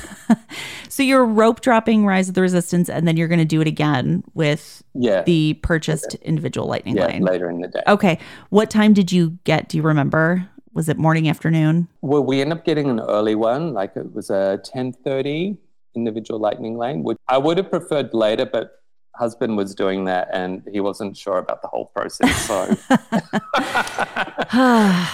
so you're rope dropping Rise of the Resistance, and then you're going to do it again with
Yeah,
the purchased individual lightning
yeah,
lane.
later in the day.
Okay. What time did you get? Do you remember? Was it morning, afternoon?
Well, we ended up getting an early one, like it was a ten thirty individual lightning lane, which I would have preferred later, but husband was doing that and he wasn't sure about the whole process. So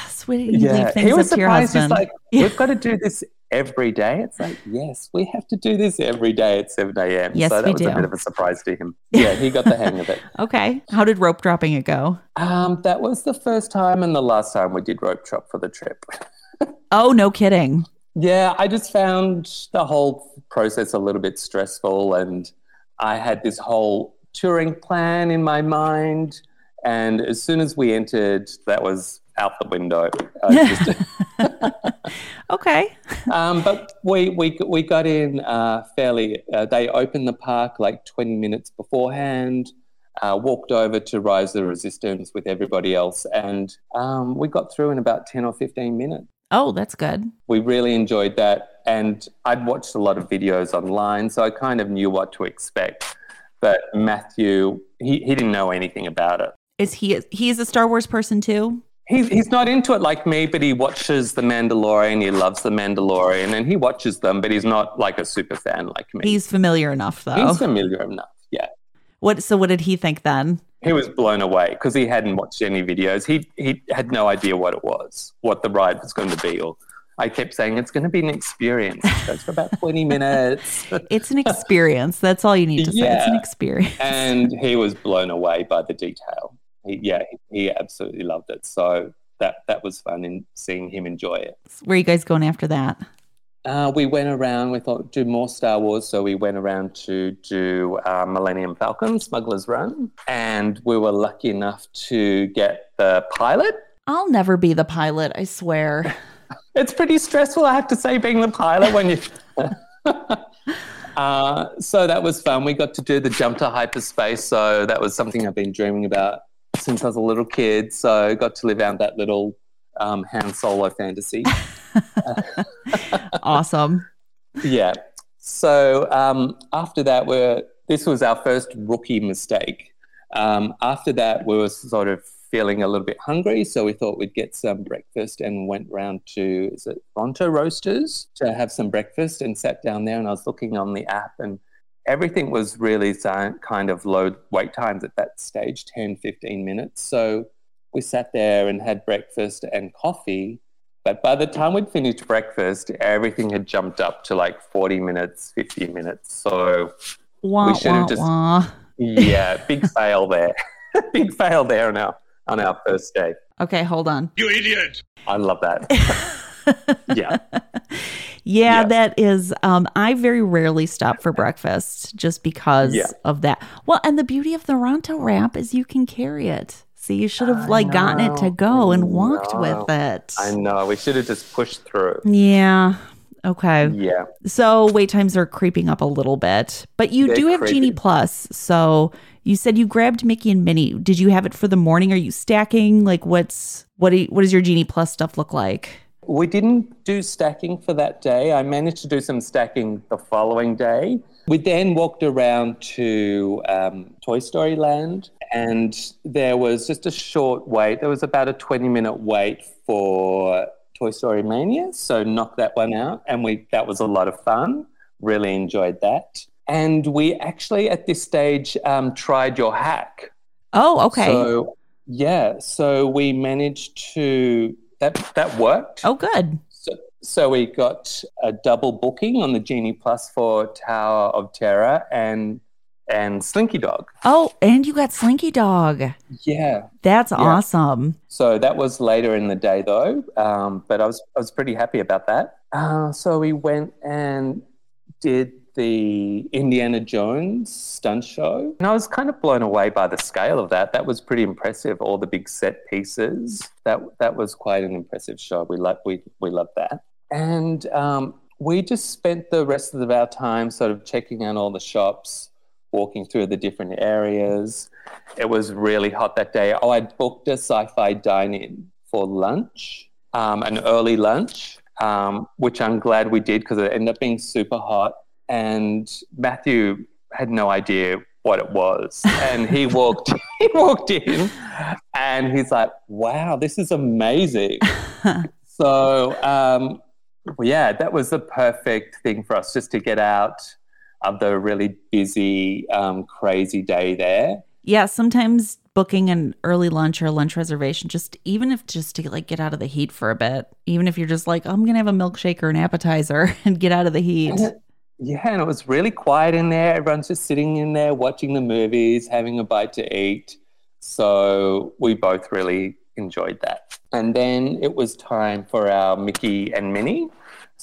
Sweetie,
yeah, he was surprised. He's like,
yeah.
we've got to do this every day." It's like, yes, we have to do this every day at seven a.m.
Yes,
so that
we
was
do.
a bit of a surprise to him. Yeah, he got the hang of it.
okay. How did rope dropping it go?
Um, that was the first time and the last time we did rope drop for the trip.
Oh, no kidding.
Yeah, I just found the whole process a little bit stressful, and I had this whole touring plan in my mind. And as soon as we entered, that was out the window. Just-
Okay.
um, but we, we, we got in uh, fairly, uh, they opened the park like 20 minutes beforehand, uh, walked over to Rise the Resistance with everybody else, and um, we got through in about 10 or 15 minutes.
Oh, that's good.
We really enjoyed that, and I'd watched a lot of videos online, so I kind of knew what to expect. But Matthew, he, he didn't know anything about it.
Is he he's a Star Wars person too?
He's, he's not into it like me, but he watches The Mandalorian. He loves The Mandalorian, and he watches them, but he's not like a super fan like me.
He's familiar enough though.
He's familiar enough. Yeah.
what so what did he think then?
He was blown away because he hadn't watched any videos. He he had no idea what it was, what the ride was going to be. Or I kept saying it's going to be an experience. Goes for about twenty minutes,
It's an experience. That's all you need to say. It's an experience.
and he was blown away by the detail. He, yeah, he, he absolutely loved it. So that that was fun in seeing him enjoy it.
Where are you guys going after that?
Uh, we went around. We thought do more Star Wars, so we went around to do uh, Millennium Falcon, Smuggler's Run, and we were lucky enough to get the pilot.
I'll never be the pilot, I swear.
it's pretty stressful, I have to say, being the pilot when you. uh, so that was fun. We got to do the jump to hyperspace. So that was something I've been dreaming about since I was a little kid. So got to live out that little um, Han Solo fantasy.
awesome.
Yeah. So um, after that, we're this was our first rookie mistake. Um, after that, we were sort of feeling a little bit hungry, so we thought we'd get some breakfast and went round to is it Ronto Roasters to have some breakfast and sat down there. And I was looking on the app and everything was really kind of low wait times at that stage 10 15 minutes so we sat there and had breakfast and coffee but by the time we'd finished breakfast, everything had jumped up to like 40 minutes, 50 minutes. So
wah, we should have just, wah.
yeah, big fail there. big fail there on our, on our first day.
Okay, hold on.
You idiot.
I love that. yeah.
Yeah, yeah, that is. Um, I very rarely stop for breakfast just because yeah. of that. Well, and the beauty of the Ronto wrap is you can carry it. So you should have like gotten it to go and walked with it.
I know. We should have just pushed through.
Yeah. Okay.
Yeah.
So wait times are creeping up a little bit, but you They're do have creepy. Genie Plus. So you said you grabbed Mickey and Minnie. Did you have it for the morning? Are you stacking? Like, what's what? Do you, what does your Genie Plus stuff look like?
We didn't do stacking for that day. I managed to do some stacking the following day. We then walked around to um, Toy Story Land, and there was just a short wait. There was about a 20 minute wait for Toy Story Mania, so knocked that one out, and we that was a lot of fun. Really enjoyed that. And we actually, at this stage, um, tried your hack.
Oh, okay.
So, yeah, so we managed to that that worked.
Oh, good.
So, so we got a double booking on the Genie Plus for Tower of Terror and and Slinky Dog.
Oh, and you got Slinky Dog.
Yeah,
that's yeah. awesome.
So that was later in the day though, um, but I was I was pretty happy about that. Uh, so we went and did the Indiana Jones stunt show. And I was kind of blown away by the scale of that. That was pretty impressive. All the big set pieces. That that was quite an impressive show. We love we we loved that. And um, we just spent the rest of our time sort of checking out all the shops, walking through the different areas. It was really hot that day. Oh, I booked a sci-fi dine-in for lunch, um, an early lunch, um, which I'm glad we did because it ended up being super hot and Matthew had no idea what it was. And he walked he walked in and he's like, wow, this is amazing. so um, yeah, that was the perfect thing for us just to get out of the really busy, um, crazy day there.
Yeah, sometimes booking an early lunch or lunch reservation, just even if just to like get out of the heat for a bit, even if you're just like, I'm gonna have a milkshake or an appetizer and get out of the heat.
Yeah, and it was really quiet in there. Everyone's just sitting in there watching the movies, having a bite to eat. So we both really enjoyed that. And then it was time for our Mickey and Minnie.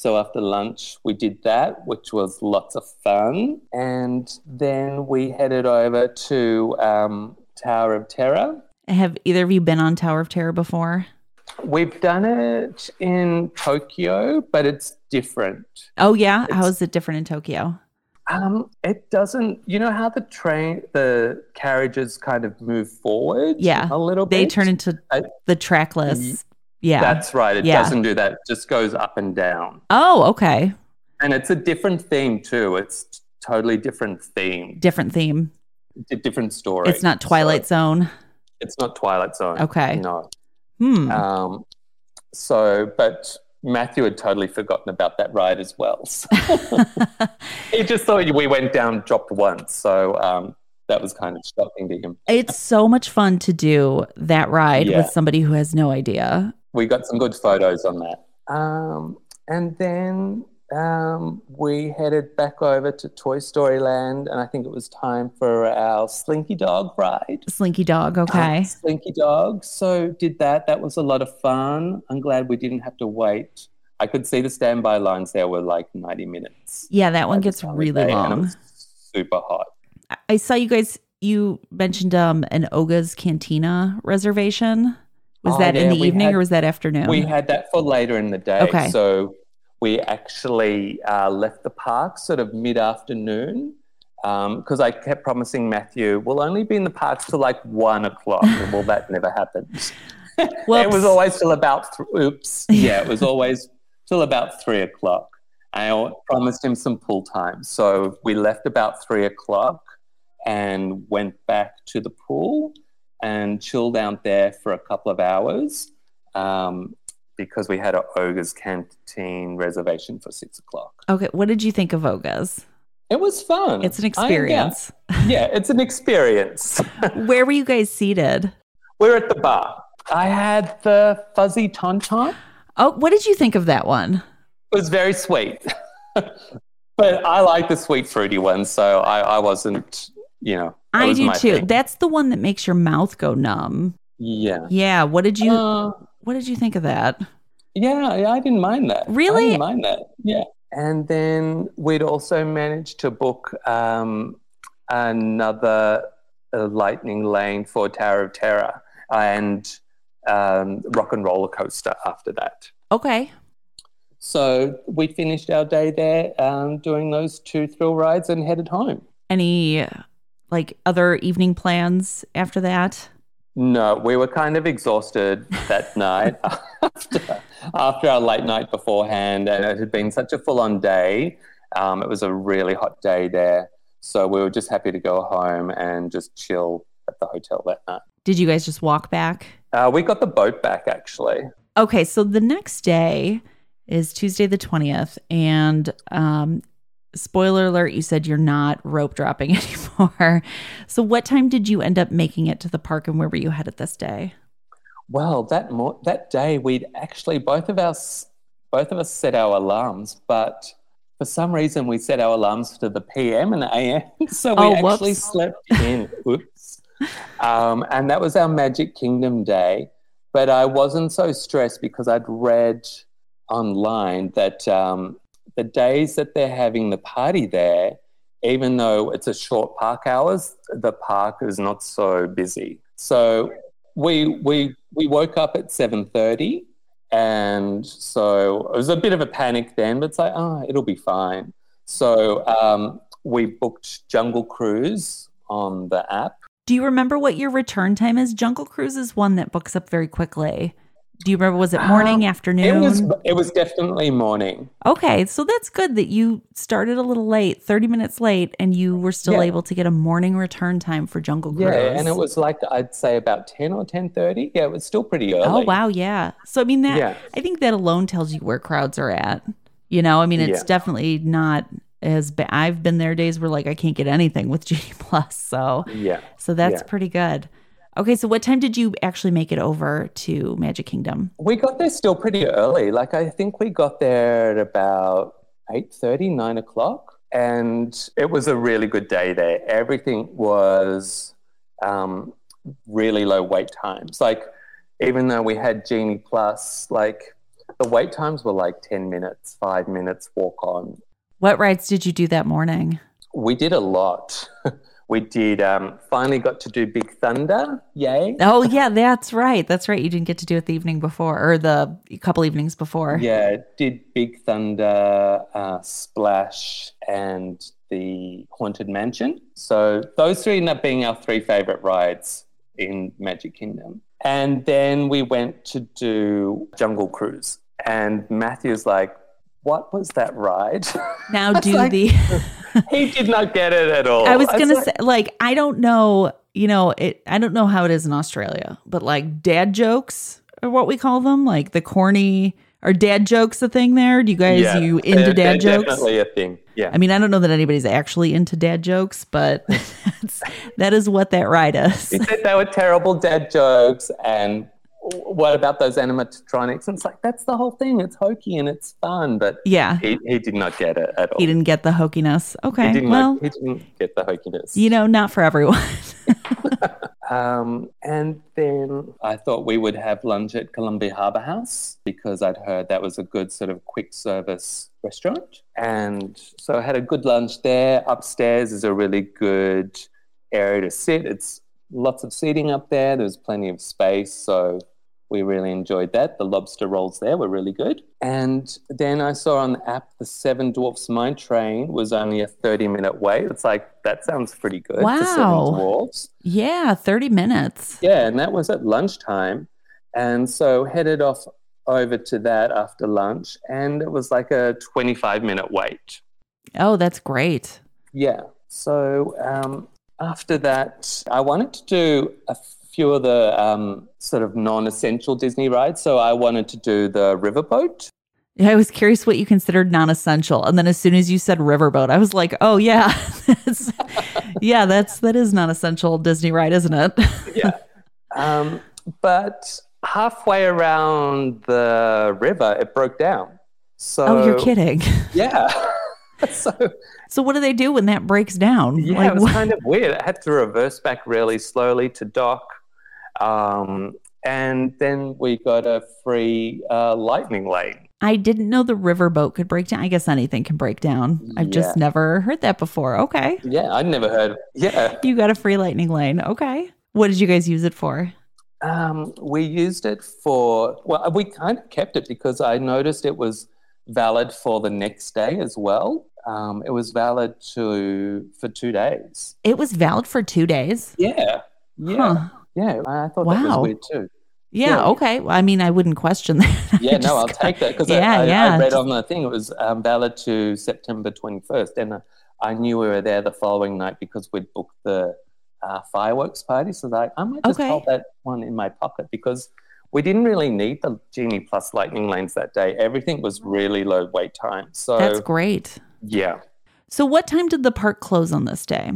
So after lunch, we did that, which was lots of fun. And then we headed over to um, Tower of Terror.
Have either of you been on Tower of Terror before?
We've done it in Tokyo, but it's different.
Oh yeah, it's, how is it different in Tokyo?
Um, it doesn't. You know how the train, the carriages kind of move forward.
Yeah,
a little
they
bit.
They turn into I, the trackless. Yeah,
that's right. It yeah. doesn't do that. It just goes up and down.
Oh, okay.
And it's a different theme too. It's totally different theme.
Different theme.
D- different story.
It's not Twilight so, Zone.
It's not Twilight Zone.
Okay.
No.
Hmm.
Um, so, but Matthew had totally forgotten about that ride as well. So he just thought we went down, dropped once. So um, that was kind of shocking to him.
It's so much fun to do that ride yeah. with somebody who has no idea.
We got some good photos on that. Um, and then um, we headed back over to Toy Story Land, and I think it was time for our Slinky Dog ride.
Slinky Dog, okay.
Slinky Dog. So did that. That was a lot of fun. I'm glad we didn't have to wait I could see the standby lines there were like 90 minutes.
Yeah, that one gets
this time of
really
day,
long.
super hot.
I saw you guys. You mentioned um an Oga's Cantina reservation. Was
Oh,
that in the evening
had-
or was that afternoon?
We had that for later in the day.
Okay.
So we actually uh, left the park sort of mid afternoon because I kept promising Matthew, we'll only be in the park till like one o'clock. Well, that never happened.
Well,
it was always till about, th- oops. Yeah, it was always till about three o'clock. I promised him some pool time. So we left about three o'clock and went back to the pool and chilled out there for a couple of hours um, because we had an Oga's Cantina reservation for six o'clock.
okay. What did you think of Oga's?
It was fun.
It's an
I-
experience.
yeah, yeah, it's an experience.
Where were you guys seated?
We're at the bar. I had the fuzzy tauntaun.
Oh, what did you think of that one?
It was very sweet. but I like the sweet fruity one, so I, I wasn't, you know. That
I do too.
thing.
That's the one that makes your mouth go numb.
Yeah.
Yeah. What did you
Uh,
What did you think of that?
yeah, yeah, I didn't mind that.
Really?
I didn't mind that. Yeah. And then we'd also managed to book um, another uh, lightning lane for Tower of Terror and um, rock and roller coaster after that.
Okay.
So we finished our day there um, doing those two thrill rides and headed home.
Any like other evening plans after that?
No, we were kind of exhausted that night after, after our late night beforehand, and it had been such a full on day. Um, it was a really hot day there. So we were just happy to go home and just chill at the hotel that night.
Did you guys just walk back?
Uh, we got the boat back actually.
Okay, so the next day is Tuesday the 20th and um spoiler alert you said you're not rope dropping anymore. So what time did you end up making it to the park and where were you headed this day?
Well, that mo- that day we'd actually both of us both of us set our alarms, but for some reason we set our alarms to the PM and AM, so we
Oh,
actually slept in. Oops. Um, and that was our Magic Kingdom day. But I wasn't so stressed because I'd read online that um, the days that they're having the party there, even though it's a short park hours, the park is not so busy. So we we we woke up at seven thirty, and so it was a bit of a panic then, but it's like, oh, it'll be fine. So um, we booked Jungle Cruise on the app.
Do you remember what your return time is? Jungle Cruise is one that books up very quickly. Do you remember was it morning,
Um,
afternoon?
It was it was definitely morning.
Okay, so that's good that you started a little late, 30 minutes late, and you were still
Yeah.
able to get a morning return time for Jungle Cruise.
Yeah, and it was like I'd say about ten or ten thirty. Yeah, it was still pretty early.
Oh, wow, yeah. So, I mean, that,
Yeah.
I think that alone tells you where crowds are at. You know, I mean, it's
Yeah.
definitely not as bad. I've been there days where like I can't get anything with G Plus. So,
Yeah.
so that's pretty good. Okay, so what time did you actually make it over to Magic Kingdom?
We got there still pretty early. Like I think we got there at about 8.30, 9 o'clock. And it was a really good day there. Everything was um, really low wait times. Like even though we had Genie Plus, like the wait times were like 10 minutes, five minutes walk on.
What rides did you do that morning?
We did a lot. we did um, finally got to do Big Thunder. Yay.
Oh, yeah, that's right. That's right. You didn't get to do it the evening before or the couple evenings before.
Yeah, did Big Thunder, uh, Splash, and the Haunted Mansion. So those three ended up being our three favorite rides in Magic Kingdom. And then we went to do Jungle Cruise. And Matthew's like, what was that ride?
Now do
like-
the.
he did not get it at all.
I was
It's
gonna say, like, I don't know, you know, it. I don't know how it is in Australia, but like dad jokes are what we call them, like the corny. Are dad jokes a thing there? Do you guys
Yeah,
you into dad jokes?
Definitely a thing. Yeah.
I mean, I don't know that anybody's actually into dad jokes, but that's, that is what that ride is.
He said they were terrible dad jokes and what about those animatronics? And it's like, that's the whole thing. It's hokey and it's fun. But
Yeah,
he, he did not get it at all.
he didn't get the hokiness.
He
Okay,
didn't,
well,
like, he didn't get the hokiness.
you know, not for everyone.
Um, and then I thought we would have lunch at Columbia Harbour House because I'd heard that was a good sort of quick service restaurant. And so I had a good lunch there. Upstairs is a really good area to sit. It's lots of seating up there. There's plenty of space. So we really enjoyed that. The lobster rolls there were really good. And then I saw on the app the Seven Dwarfs Mine Train was only a 30 minute wait. It's like, that sounds pretty good.
Wow.
Seven Dwarfs.
Yeah, 30 minutes.
Yeah, and that was at lunchtime. And so headed off over to that after lunch. And it was like a 25 minute wait.
Oh, that's great.
Yeah. So um, after that, I wanted to do a few of the um, sort of non-essential Disney rides. So I wanted to do the riverboat.
Yeah, I was curious what you considered non-essential, and then as soon as you said riverboat, I was like, "Oh yeah, that's, yeah, that's that is non-essential Disney ride, isn't it?"
yeah. Um, but halfway around the river, it broke down. So
oh, you're kidding.
Yeah. so
so what do they do when that breaks down?
Yeah,
Like,
it was
what-
kind of weird. I had to reverse back really slowly to dock. Um, and then we got a free uh, lightning lane.
I didn't know the riverboat could break down. I guess anything can break down. I've just never heard that before. Okay.
Yeah, I'd never heard. Yeah,
You got a free lightning lane. Okay. What did you guys use it for?
um, we used it for. Well, we kind of kept it because I noticed it was valid for the next day as well. Um, it was valid to for two days.
It was valid for two days.
Yeah, yeah,
Huh.
Yeah. I thought that was weird too.
Yeah,
Yeah.
okay. Well, I mean, I wouldn't question that.
Yeah, no, I'll
got-
take that because
Yeah,
I, I,
yeah,
I read on the thing it was um, valid to September 21st. And uh, I knew we were there the following night because we'd booked the uh, fireworks party. So like, I might just
Okay.
hold that one in my pocket because we didn't really need the Genie Plus lightning lanes that day. Everything was really low wait time. So,
That's great.
yeah.
So, what time did the park close on this day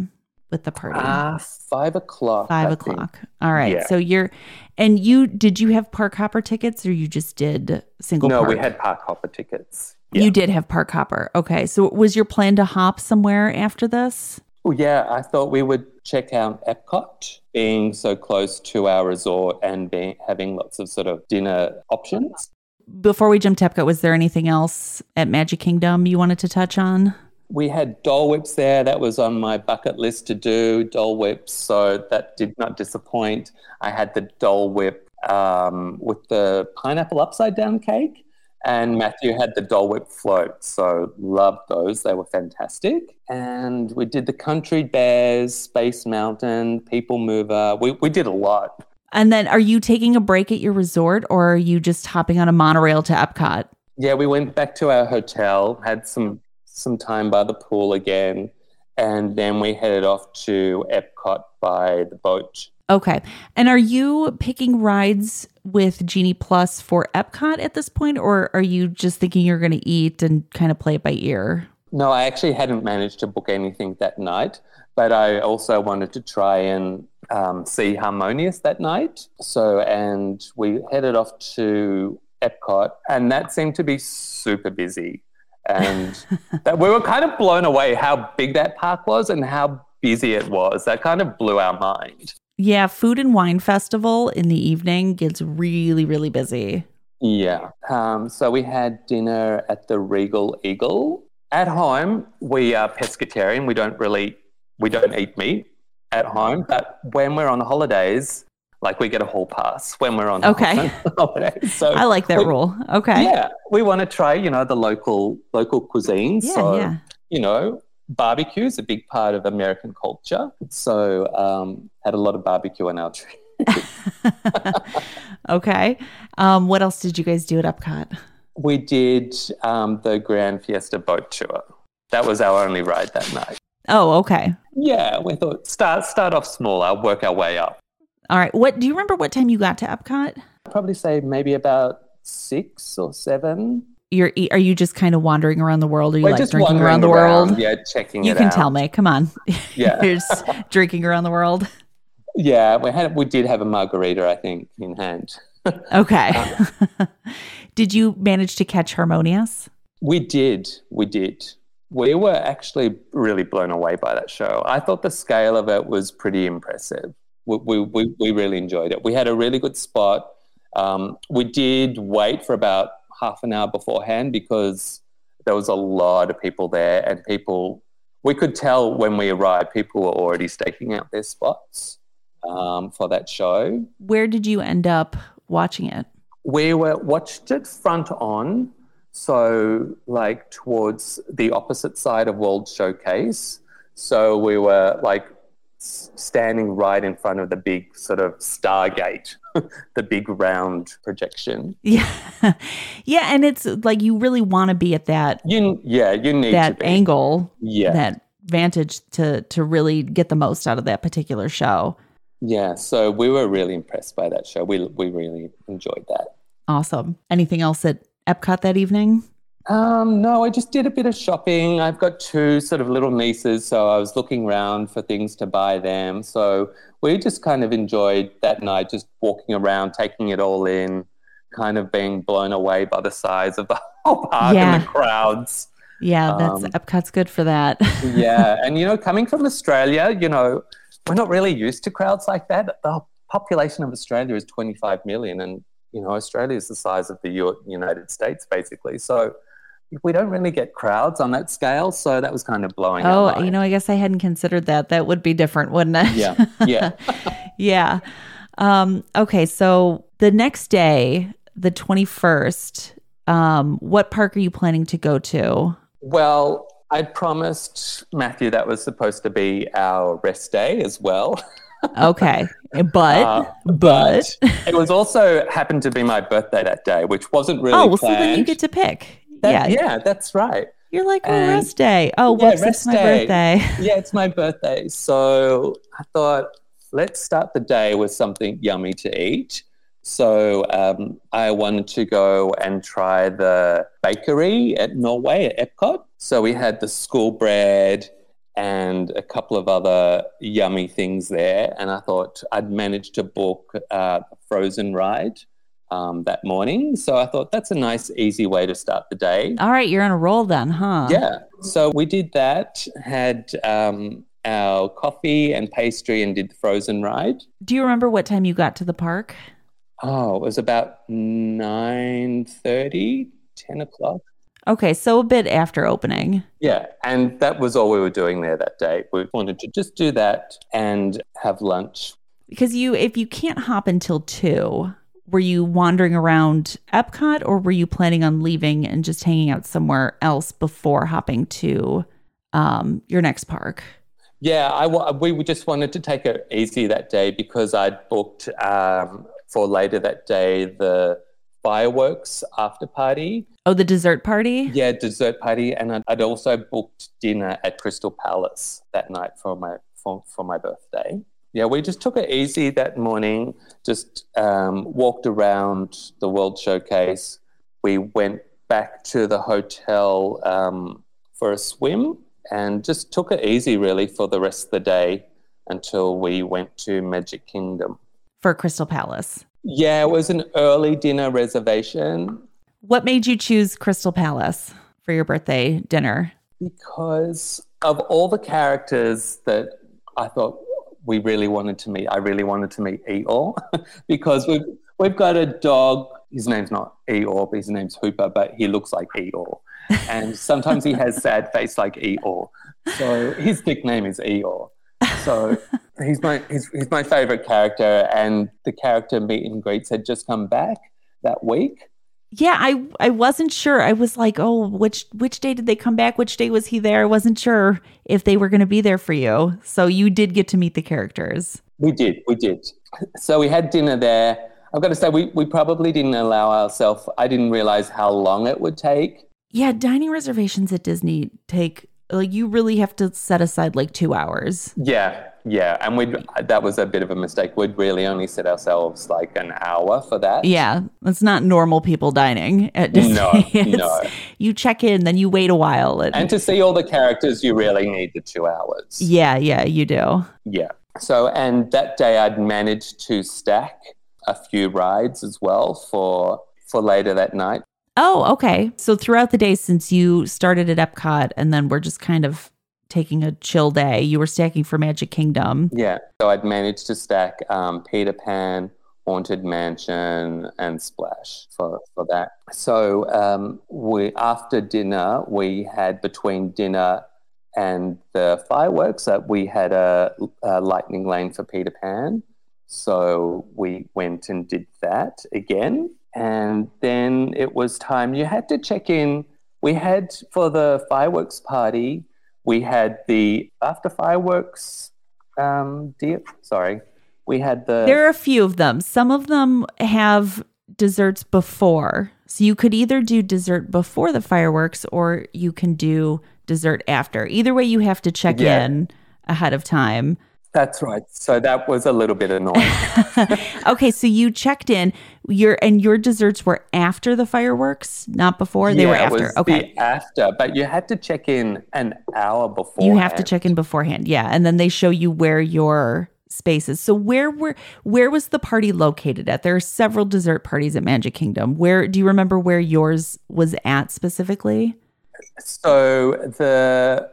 with the party?
Uh, five o'clock.
Five
I think.
o'clock. All right.
Yeah.
So you're, and you did you have park hopper tickets or you just did single?
No, we had park hopper tickets. Yeah.
You did have park hopper. Okay. So was your plan to hop somewhere after this?
Well, yeah, I thought we would check out Epcot, being so close to our resort and being, having lots of sort of dinner options.
Before we jump to Epcot, was there anything else at Magic Kingdom you wanted to touch on?
We had Dole Whips there. That was on my bucket list to do, Dole Whips. So that did not disappoint. I had the Dole Whip um, with the pineapple upside down cake. And Matthew had the Dole Whip float. So loved those. They were fantastic. And we did the Country Bears, Space Mountain, People Mover. We, we did a lot.
And then are you taking a break at your resort or are you just hopping on a monorail to Epcot?
Yeah, we went back to our hotel, had some some time by the pool again, and then we headed off to Epcot by the boat.
Okay. And are you picking rides with Genie Plus for Epcot at this point, or are you just thinking you're going to eat and kind of play it by ear?
No, I actually hadn't managed to book anything that night, but I also wanted to try and um, see Harmonious that night. So, and we headed off to Epcot, and that seemed to be super busy. And that we were kind of blown away how big that park was and how busy it was. That kind of blew our mind.
Yeah, Food and Wine Festival in the evening gets really, really busy.
Yeah. Um, so we had dinner at the Regal Eagle. At home, we are pescatarian. We don't really, we don't eat meat at home. But when we're on holidays, like we get a hall pass when we're on
Okay.
holidays. So
I like that
we-
rule. Okay.
Yeah, we want to try, you know, the local local cuisines.
Yeah,
so
yeah.
you know, barbecue is a big part of American culture. So um, had a lot of barbecue on our trip.
okay. Um, what else did you guys do at Epcot?
We did um, the Grand Fiesta boat tour. That was our only ride that night.
Oh, okay.
Yeah, we thought start start off small. I'll work our way up.
All right. What do you remember what time you got to Epcot?
Probably say maybe about six or seven.
You're are you just kind of wandering around the world? Are you
We're
like
just
drinking around the world?
Yeah, checking
You can
out.
tell me. Come on.
Yeah.
You're just drinking around the world.
Yeah, we had we did have a margarita, I think, in hand.
Okay. Um, did you manage to catch Harmonious?
We did. We did. We were actually really blown away by that show. I thought the scale of it was pretty impressive. We, we, we, really enjoyed it. We had a really good spot. Um, we did wait for about half an hour beforehand because there was a lot of people there, and people we could tell when we arrived, people were already staking out their spots um, for that show.
Where did you end up watching it?
We were watched it front on, so like towards the opposite side of World Showcase. So we were like standing right in front of the big sort of Stargate, the big round projection.
Yeah, yeah, and it's like you really want to be at that.
You yeah, you need
that angle.
Yeah,
that vantage to to really get the most out of that particular show.
Yeah, so we were really impressed by that show. We we really enjoyed that.
Awesome. Anything else at Epcot that evening?
Um, no, I just did a bit of shopping. I've got two sort of little nieces, so I was looking around for things to buy them. So we just kind of enjoyed that night, just walking around, taking it all in, kind of being blown away by the size of the whole park yeah. and the crowds.
Yeah, that's um, Epcot's good for that.
yeah, and you know, coming from Australia, you know, we're not really used to crowds like that. The population of Australia is 25 million, and you know, Australia is the size of the United States, basically. So we don't really get crowds on that scale. So that was kind of blowing. Up.
Oh, you know, I guess I hadn't considered that. That would be different, wouldn't it?
Yeah. Yeah.
yeah. Um, okay. So the next day, the 21st, um, what park are you planning to go to?
Well, I promised Matthew that was supposed to be our rest day as well.
okay. But, uh, but,
but it was also happened to be my birthday that day, which wasn't really. Oh, well, planned. so
then you get to pick.
That, yeah, yeah, that's right.
You're like, oh, and, rest day. Oh, yeah, whoops, it's my day. birthday.
yeah, it's my birthday. So I thought, let's start the day with something yummy to eat. So um, I wanted to go and try the bakery at Norway at Epcot. So we had the school bread and a couple of other yummy things there. And I thought I'd managed to book uh, a frozen ride um, that morning. So I thought that's a nice, easy way to start the day.
All right, you're on a roll then, huh?
Yeah. So we did that, had um, our coffee and pastry, and did the frozen ride.
Do you remember what time you got to the park?
Oh, it was about 9.30, 10 o'clock.
Okay, so a bit after opening.
Yeah, and that was all we were doing there that day. We wanted to just do that and have lunch.
Because you, if you can't hop until two, were you wandering around Epcot or were you planning on leaving and just hanging out somewhere else before hopping to um, your next park?
Yeah, I, we just wanted to take it easy that day because I'd booked um, for later that day the fireworks after party.
Oh, the dessert party?
Yeah, dessert party. And I'd, I'd also booked dinner at Crystal Palace that night for my, for, for my birthday yeah, we just took it easy that morning, just um, walked around the World Showcase. We went back to the hotel um, for a swim and just took it easy really for the rest of the day until we went to Magic Kingdom.
For Crystal Palace?
Yeah, it was an early dinner reservation.
What made you choose Crystal Palace for your birthday dinner?
Because of all the characters that I thought we really wanted to meet. I really wanted to meet Eeyore because we've we've got a dog. His name's not Eeyore, but his name's Hooper, but he looks like Eeyore. And sometimes he has sad face like Eeyore. So his nickname is Eeyore. So he's my he's, he's my favorite character, and the character meet and greets had just come back that week
yeah, I I wasn't sure. I was like, oh, which which day did they come back? Which day was he there? I wasn't sure if they were going to be there for you. So you did get to meet the characters.
We did, we did. So we had dinner there. I've got to say, we we probably didn't allow ourselves. I didn't realize how long it would take.
Yeah, dining reservations at Disney take like you really have to set aside like two hours.
Yeah, yeah, and we that was a bit of a mistake. We'd really only set ourselves like an hour for that.
Yeah, it's not normal people dining at Disney. No, no. You check in, then you wait a while,
and, and to see all the characters, you really need the two hours.
Yeah, yeah, you do.
Yeah. So, and that day, I'd managed to stack a few rides as well for for later that night.
Oh, okay. So throughout the day, since you started at Epcot, and then we're just kind of taking a chill day. You were stacking for Magic Kingdom.
Yeah. So I'd managed to stack um, Peter Pan, Haunted Mansion, and Splash for, for that. So um, we after dinner, we had between dinner and the fireworks that we had a, a lightning lane for Peter Pan. So we went and did that again. And then it was time. You had to check in. We had for the fireworks party, we had the after fireworks um, deal. Sorry, we had the.
There are a few of them. Some of them have desserts before. So you could either do dessert before the fireworks or you can do dessert after. Either way, you have to check
Yeah.
in ahead of time.
That's right. So that was a little bit annoying.
okay, so you checked in. Your and your desserts were after the fireworks, not before. they were
Yeah, it
after. Okay.
after, but you had to check in an hour before.
You have to check in beforehand. Yeah, and then they show you where your space is. So where were where was the party located at? There are several dessert parties at Magic Kingdom. Where do you remember where yours was at specifically?
So the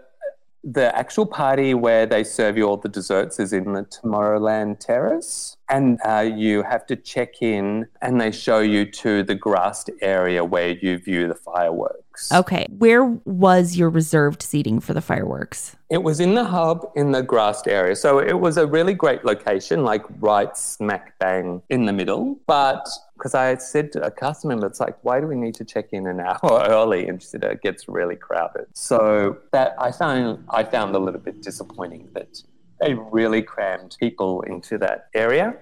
the actual party where they serve you all the desserts is in the Tomorrowland Terrace, and uh, you have to check in, and they show you to the grassed area where you view the fireworks.
Okay. Where was your reserved seating for the fireworks?
It was in the hub in the grassed area. So it was a really great location, like right smack bang in the middle. But because I said to a cast member, it's like, why do we need to check in an hour early? And she said, it gets really crowded. So that I found, I found a little bit disappointing that they really crammed people into that area.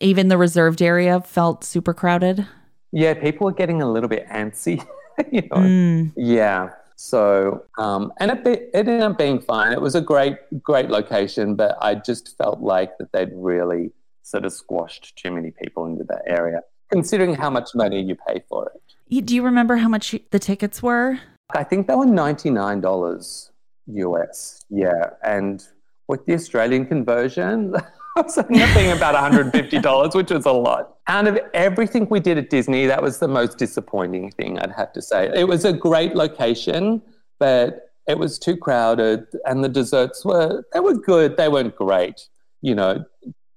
Even the reserved area felt super crowded.
Yeah, people were getting a little bit antsy. you know,
Mm.
Yeah. So, um, and it, be, it ended up being fine. It was a great, great location, but I just felt like that they'd really sort of squashed too many people into that area, considering how much money you pay for it.
Do you remember how much the tickets were?
I think they were $99 US. Yeah. And with the Australian conversion, was up about $150, which was a lot. Out of everything we did at Disney, that was the most disappointing thing, I'd have to say. It was a great location, but it was too crowded and the desserts were they were good, they weren't great. You know,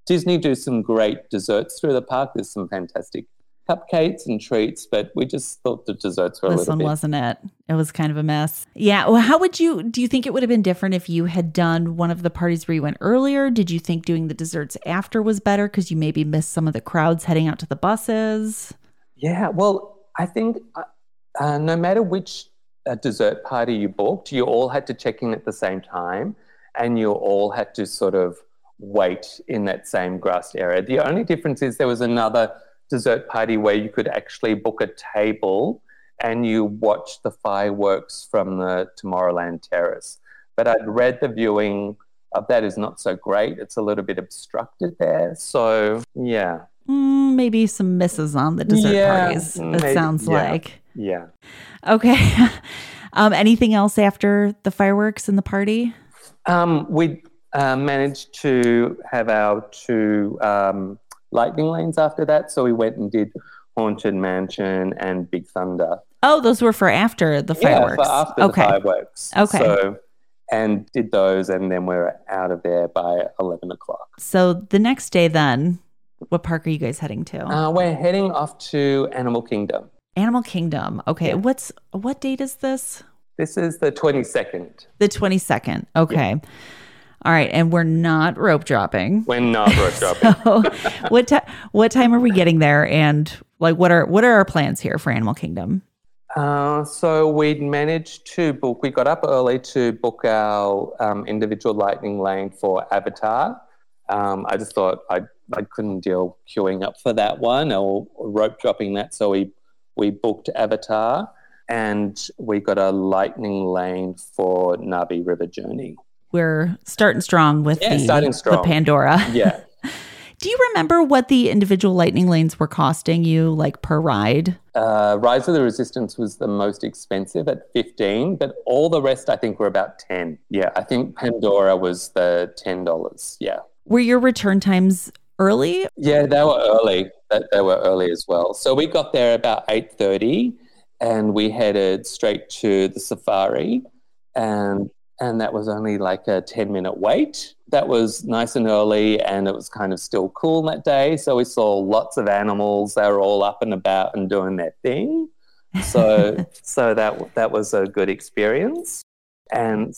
Disney do some great desserts through the park. There's some fantastic cupcakes and treats, but we just thought the desserts were a
This
little
one
bit
wasn't it. It was kind of a mess. Yeah. Well, how would you do you think it would have been different if you had done one of the parties where you went earlier? Did you think doing the desserts after was better because you maybe missed some of the crowds heading out to the buses?
Yeah, well, I think uh, uh, no matter which uh, dessert party you booked, you all had to check in at the same time and you all had to sort of wait in that same grassed area. The only difference is there was another dessert party where you could actually book a table and you watch the fireworks from the Tomorrowland Terrace. But I'd read the viewing of that is not so great. It's a little bit obstructed there. So, yeah.
Mm, maybe some misses on the dessert
Yeah,
parties. It
maybe-
sounds
yeah.
like.
Yeah.
Okay. um, anything else after the fireworks and the party?
Um, we uh, managed to have our two um, lightning lanes after that. So we went and did Haunted Mansion and Big Thunder.
Oh, those were for after the fireworks.
Yeah, for after
okay.
the fireworks.
Okay.
So, and did those, and then we're out of there by 11 o'clock.
So the next day, then, what park are you guys heading to?
Uh, we're heading off to Animal Kingdom.
Animal Kingdom. Okay.
Yeah.
What's what date is this?
This is the 22nd.
The 22nd. Okay. All right. And we're not rope dropping.
We're not road dropping.
So what time what time are we getting there and like what are what are our plans here for Animal Kingdom?
Uh, so we'd managed to book, we got up early to book our um, individual lightning lane for Avatar. Um, I just thought I, I couldn't deal queuing up for that one or rope dropping that. So we, we booked Avatar and we got a lightning lane for Navi River Journey.
We're starting strong with
Yeah,
the,
strong.
Pandora.
Yeah.
Do you remember what the individual lightning lanes were costing you like per ride?
Uh, Rise of the Resistance was the most expensive at 15, but all the rest I think were about 10. Yeah, I think Pandora was the $10. Yeah.
Were your return times early?
Yeah, they were early. They, they were early as well. So we got there about 8.30 and we headed straight to the safari and and that was only like a 10 minute wait. That was nice and early, and it was kind of still cool that day. So we saw lots of animals. They were all up and about and doing their thing. So, so that that was a good experience. And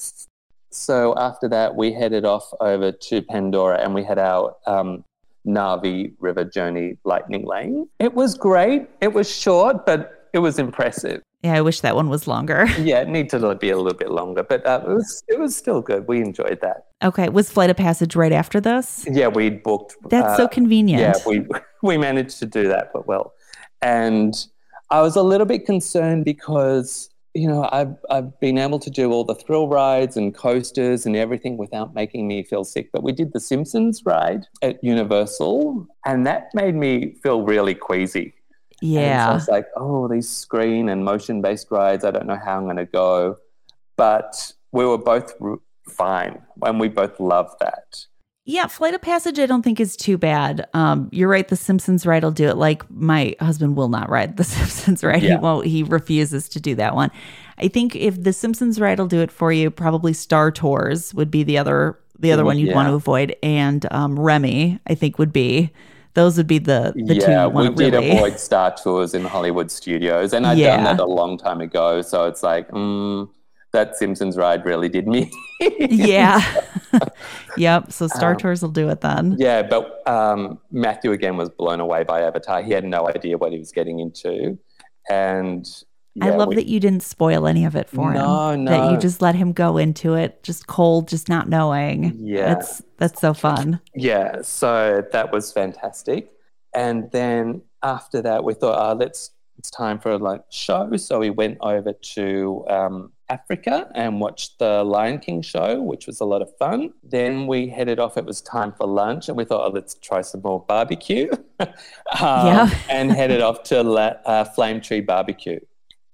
so after that, we headed off over to Pandora, and we had our um, Navi River Journey Lightning Lane. It was great. It was short, but it was impressive.
Yeah, I wish that one was longer.
Yeah, it needed to be a little bit longer, but uh, it was it was still good. We enjoyed that.
Okay, was Flight of Passage right after this?
Yeah, we booked.
That's uh, so convenient.
Yeah, we we managed to do that, but well, and I was a little bit concerned because you know I've I've been able to do all the thrill rides and coasters and everything without making me feel sick. But we did the Simpsons ride at Universal, and that made me feel really queasy.
Yeah.
so it's like, oh, these screen and motion based rides, I don't know how I'm going to go. But we were both fine and we both loved that.
Yeah, Flight of Passage, I don't think is too bad. Um, you're right. The Simpsons ride will do it. Like my husband will not ride the Simpsons ride. Yeah. He won't. He refuses to do that one. I think if the Simpsons ride will do it for you, probably Star Tours would be the other the other one you'd yeah. want to avoid, and um, Remy I think would be those would be the, the
yeah,
two.
we did
really...
avoid Star Tours in Hollywood studios, and I'd yeah. done that a long time ago. So it's like, mm, that Simpsons ride really did me.
yeah. yep. So Star um, Tours will do it then.
Yeah, but um, Matthew again was blown away by Avatar. He had no idea what he was getting into, and
yeah, I love we, that you didn't spoil any of it for
no,
him.
No,
That you just let him go into it, just cold, just not knowing.
Yeah,
that's that's so fun.
Yeah, so that was fantastic. And then after that, we thought, oh, let's it's time for a like show. So we went over to um, Africa and watched the Lion King show, which was a lot of fun. Then we headed off. It was time for lunch, and we thought, oh, let's try some more barbecue. um,
yeah.
and headed off to La- uh, Flame Tree Barbecue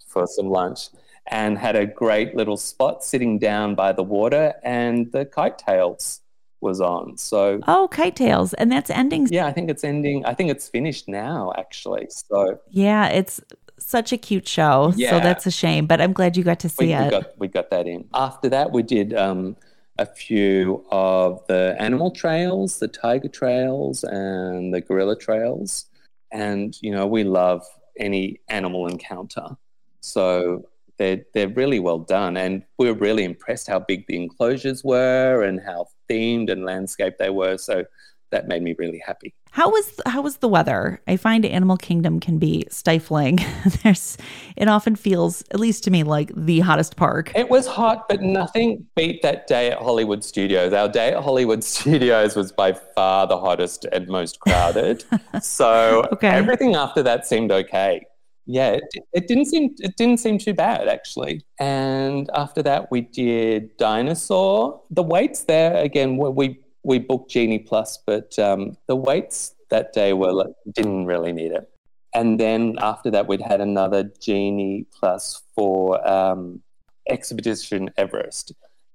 for some lunch and had a great little spot sitting down by the water and the KiteTails was on. So
Oh, KiteTails. And that's ending
Yeah, I think it's ending. I think it's finished now actually. So
Yeah, it's such a cute show. Yeah. So that's a shame, but I'm glad you got to see
we,
it.
We got, we got that in. After that, we did um, a few of the animal trails, the tiger trails, and the gorilla trails. And, you know, we love any animal encounter. So they're, they're really well done. And we were really impressed how big the enclosures were and how themed and landscaped they were. So that made me really happy.
How was how was the weather? I find Animal Kingdom can be stifling. There's it often feels, at least to me, like the hottest park.
It was hot, but nothing beat that day at Hollywood Studios. Our day at Hollywood Studios was by far the hottest and most crowded. so okay. everything after that seemed okay yeah, it, it, didn't seem it didn't seem too bad actually. And after that, we did Dinosaur. The waits there again. We we booked Genie Plus, but um, the waits that day were like, didn't really need it. And then after that, we'd had another Genie Plus for um, Expedition Everest.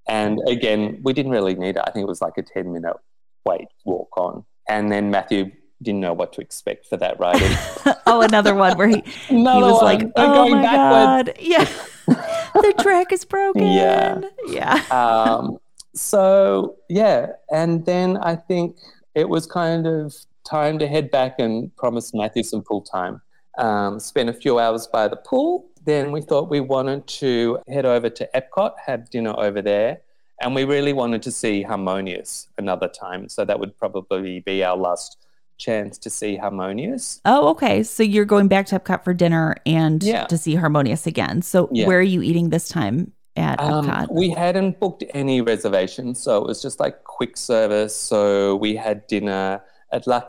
And again, we didn't really need it. I think it was like a 10 minute wait walk on. And then Matthew didn't know what to expect for that ride.
oh, another one where he, he was one. like, "Oh my backward. god, yeah, the track is broken."
Yeah,
yeah.
Um, so yeah, and then I think it was kind of time to head back and promise Matthew some pool time. Um, spent a few hours by the pool. Then we thought we wanted to head over to Epcot, have dinner over there, and we really wanted to see Harmonious another time. So that would probably be our last chance to see Harmonious.
Oh, okay. So you're going back to Epcot for dinner and yeah. to see Harmonious again. So yeah. where are you eating this time at um, Epcot?
We hadn't booked any reservations, so it was just like quick service. So we had dinner at La,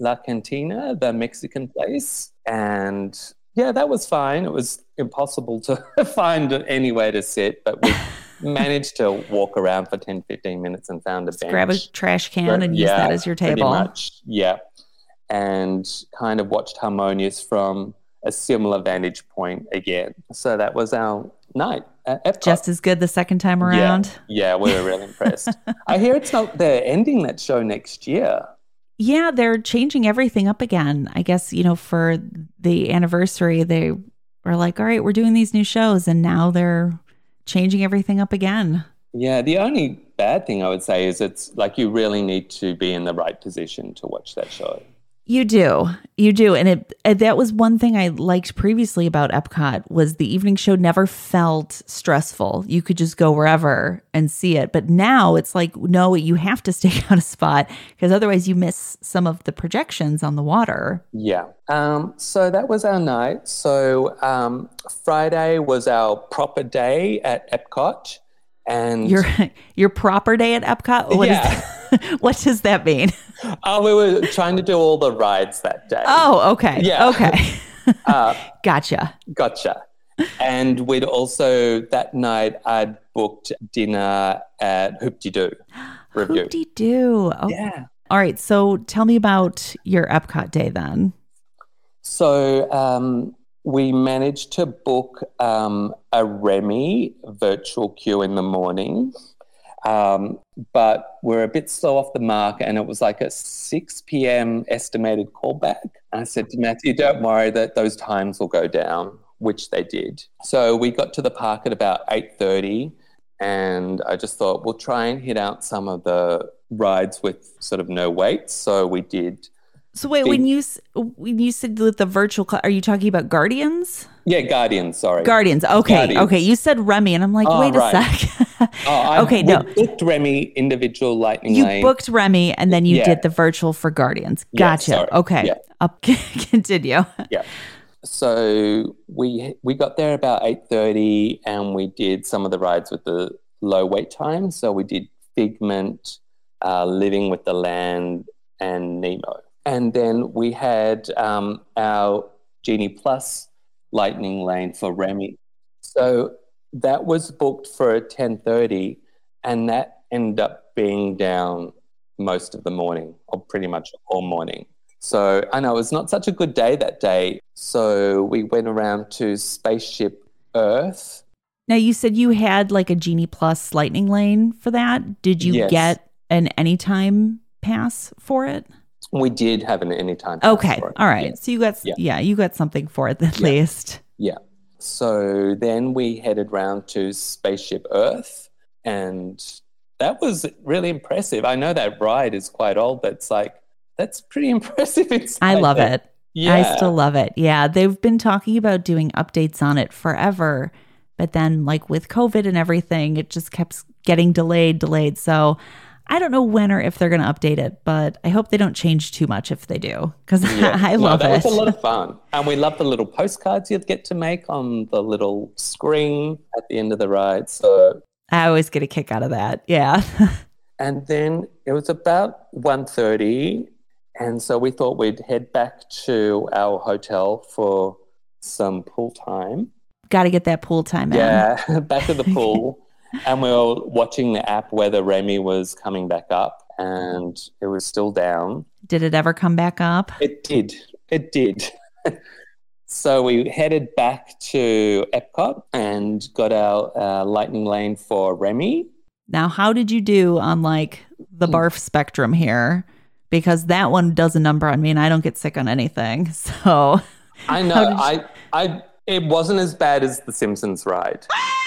La Cantina, the Mexican place, and yeah, that was fine. It was impossible to find anywhere to sit, but we managed to walk around for 10, 15 minutes and found a bench.
Grab a trash can and use that as your table.
Pretty much, yeah and kind of watched Harmonious from a similar vantage point again. So that was our night
Just as good the second time around.
Yeah, yeah we were really impressed. I hear it's not they're ending that show next year.
Yeah, they're changing everything up again. I guess, you know, for the anniversary, they were like, all right, we're doing these new shows. And now they're changing everything up again.
Yeah, the only bad thing I would say is it's like you really need to be in the right position to watch that show.
You do. You do. And it and that was one thing I liked previously about Epcot was the evening show never felt stressful. You could just go wherever and see it. But now it's like no, you have to stake out a spot because otherwise you miss some of the projections on the water.
Yeah. Um, so that was our night. So um, Friday was our proper day at Epcot. And
your your proper day at Epcot. What
Yeah.
is what does that mean?
oh, we were trying to do all the rides that day.
Oh, okay.
Yeah.
Okay.
Uh,
gotcha.
Gotcha. And we'd also that night I'd booked dinner at Hoop-Dee-Doo Revue.
Hoopty doo. Oh,
Yeah.
All right. So tell me about your Epcot day then.
So um, we managed to book um, a Remy virtual queue in the morning, um, but we're a bit slow off the mark, and it was like a 6 p.m. estimated callback. I said to Matthew, "Don't worry, that those times will go down," which they did. So we got to the park at about 8:30, and I just thought we'll try and hit out some of the rides with sort of no wait. So we did.
So wait, when you when you said with the virtual, cl- are you talking about Guardians?
Yeah, Guardians. Sorry.
Guardians. Okay.
Guardians.
Okay. You said Remy, and I'm like,
Oh,
wait
right.
a sec.
Oh,
Okay, no.
booked Remy individual lightning
you
lane.
booked Remy, and then you
Yeah.
did the virtual for Guardians. Gotcha.
sorry.
Okay.
Yeah.
Up. Continue.
yeah. So we we got there about eight thirty, and we did some of the rides with the low wait time. So we did Figment, uh, Living with the Land, and Nemo, and then we had um, our Genie Plus lightning lane for Remy. So that was booked for ten thirty, and that ended up being down most of the morning, or pretty much all morning. So I know it was not such a good day that day. So we went around to Spaceship Earth.
Now you said you had like a Genie Plus Lightning Lane for that. Did you
Yes.
get an anytime pass for it?
We did have an anytime.
Okay. All right.
Yeah.
So you got
Yeah.
yeah, you got something for it at
Yeah.
least.
Yeah. So then we headed round to Spaceship Earth, and that was really impressive. I know that ride is quite old, but it's like that's pretty impressive.
I love
there.
it.
Yeah.
I still love it. Yeah, they've been talking about doing updates on it forever, but then like with COVID and everything, it just kept getting delayed, delayed. So I don't know when or if they're going to update it, but I hope they don't change too much if they do because
Yeah.
I
No,
love
that
it.
was a lot of fun. And we love the little postcards you get to make on the little screen at the end of the ride. So
I always get a kick out of that. Yeah.
and then it was about 1.30 and so we thought we'd head back to our hotel for some pool time.
Got to get that pool time in.
Yeah, back at the pool. And we were watching the app whether Remy was coming back up and it was still down.
Did it ever come back up?
It did. It did. so we headed back to Epcot and got our uh, lightning lane for Remy.
Now, how did you do on like the
Hmm.
barf spectrum here? Because that one does a number on me and I don't get sick on anything. So,
I know. I, I, it wasn't as bad as the Simpsons ride,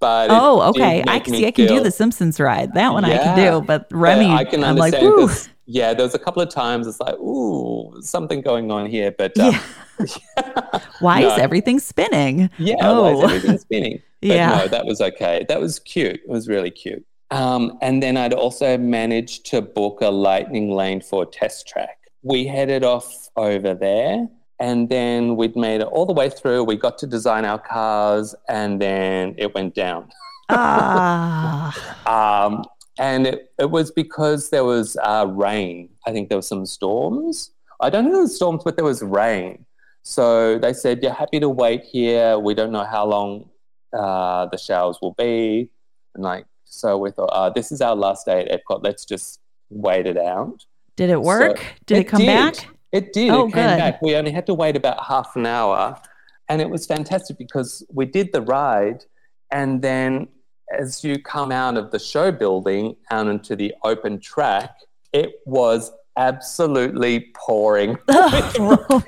but
oh, okay. I can
me
see, I can do the Simpsons ride. That one I can do. But Remy,
I can
I'm like,
understand. yeah, there was a couple of times it's like, ooh, something going on here, but um,
Why
No.
is everything spinning?
Yeah, why is
Oh.
everything spinning? But
Yeah.
no, that was okay. That was cute. It was really cute. Um, and then I'd also managed to book a lightning lane for test track. We headed off over there and then we'd made it all the way through. We got to design our cars and then it went down.
ah,
Um, and it, it was because there was uh, rain. I think there were some storms. I don't know if there was storms, but there was rain. So they said, You're happy to wait here. We don't know how long uh, the showers will be. And like, so we thought, uh, This is our last day at Epcot. Let's just wait it out.
did it work?
So-
did it, come back?
It did.
Oh,
it came
good.
back. We only had to wait about half an hour. And it was fantastic because we did the ride. And then as you come out of the show building out into the open track, it was absolutely pouring with oh.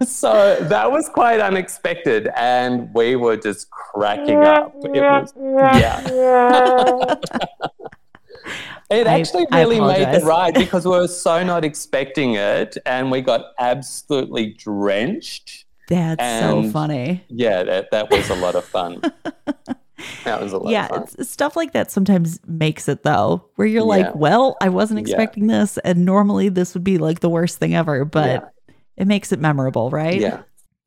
so that was quite unexpected, and we were just cracking up. It was, yeah. It actually
I
really made
apologize.
the ride because we were so not expecting it, and we got absolutely drenched.
That's so funny.
Yeah, that, that was a lot of fun. that was a lot
Yeah,
of fun.
it's, stuff like that sometimes makes it though, where you're
Yeah.
like, well, I wasn't
Yeah.
expecting this, and normally this would be like the worst thing ever, but
Yeah.
it makes it memorable, right?
Yeah.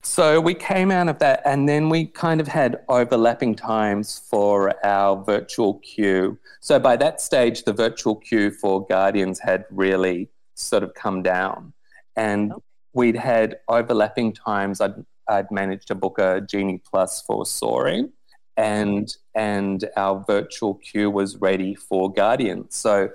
So we came out of that, and then we kind of had overlapping times for our virtual queue. So by that stage, the virtual queue for Guardians had really sort of come down, and we'd had overlapping times. I'd, I'd managed to book a Genie Plus for Soaring, and and our virtual queue was ready for Guardians. So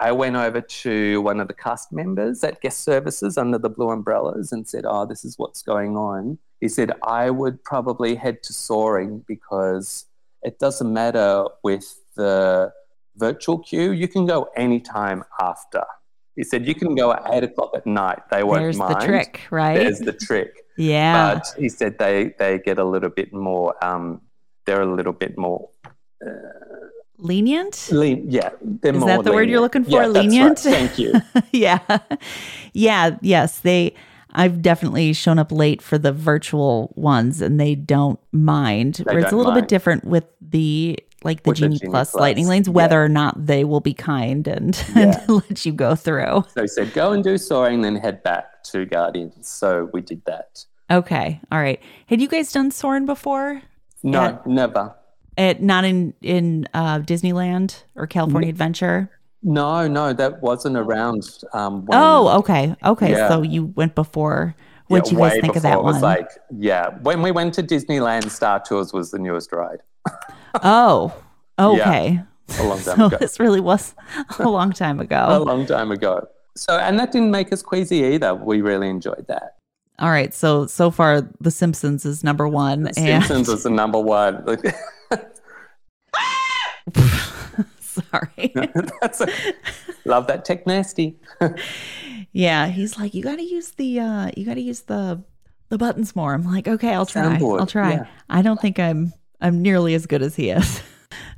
I went over to one of the cast members at guest services under the blue umbrellas and said, Oh, this is what's going on. He said, I would probably head to Soaring because it doesn't matter with the virtual queue. You can go anytime after. He said, You can go at eight o'clock at night. They won't
There's
mind.
There's the trick, right?
There's the trick.
yeah.
But he said they, they get a little bit more, um, they're a little bit more
Lenient?
lean. Yeah. They're
Is that the word you're
lenient.
looking for?
Yeah, that's right.
Lenient?
Thank you.
yeah. Yeah. Yes. They, I've definitely shown up late for the virtual ones and they don't mind.
They
where it's a little
mind.
bit different with the, like the
With the
Genie,
Genie
Plus
Plus,
lightning lanes,
yeah.
whether or not they will be kind and,
Yeah.
and let you go through.
So he said, go and do soaring, then head back to Guardians. So we did that.
Okay. All right. Had you guys done Soarin' before?
No,
Yeah.
never.
At, not in, in uh, Disneyland or California Adventure?
No, no, that wasn't around. Um, when,
Oh, okay. Okay.
Yeah.
So you went before. What
yeah,
do you guys think of that
it was
one?
like, yeah, when we went to Disneyland, Star Tours was the newest ride
oh, okay.
a long time
So
ago.
this really was a long time ago.
A long time ago. So, and that didn't make us queasy either. We really enjoyed that.
All right. So so far, The Simpsons is number one. And
Simpsons is the number one.
sorry.
That's a, love that tech nasty.
yeah, he's like, you got to use the uh, you got to use the the buttons more. I'm like, okay, I'll try.
Soundboard,
I'll try.
yeah.
I don't think I'm I'm nearly as good as he is.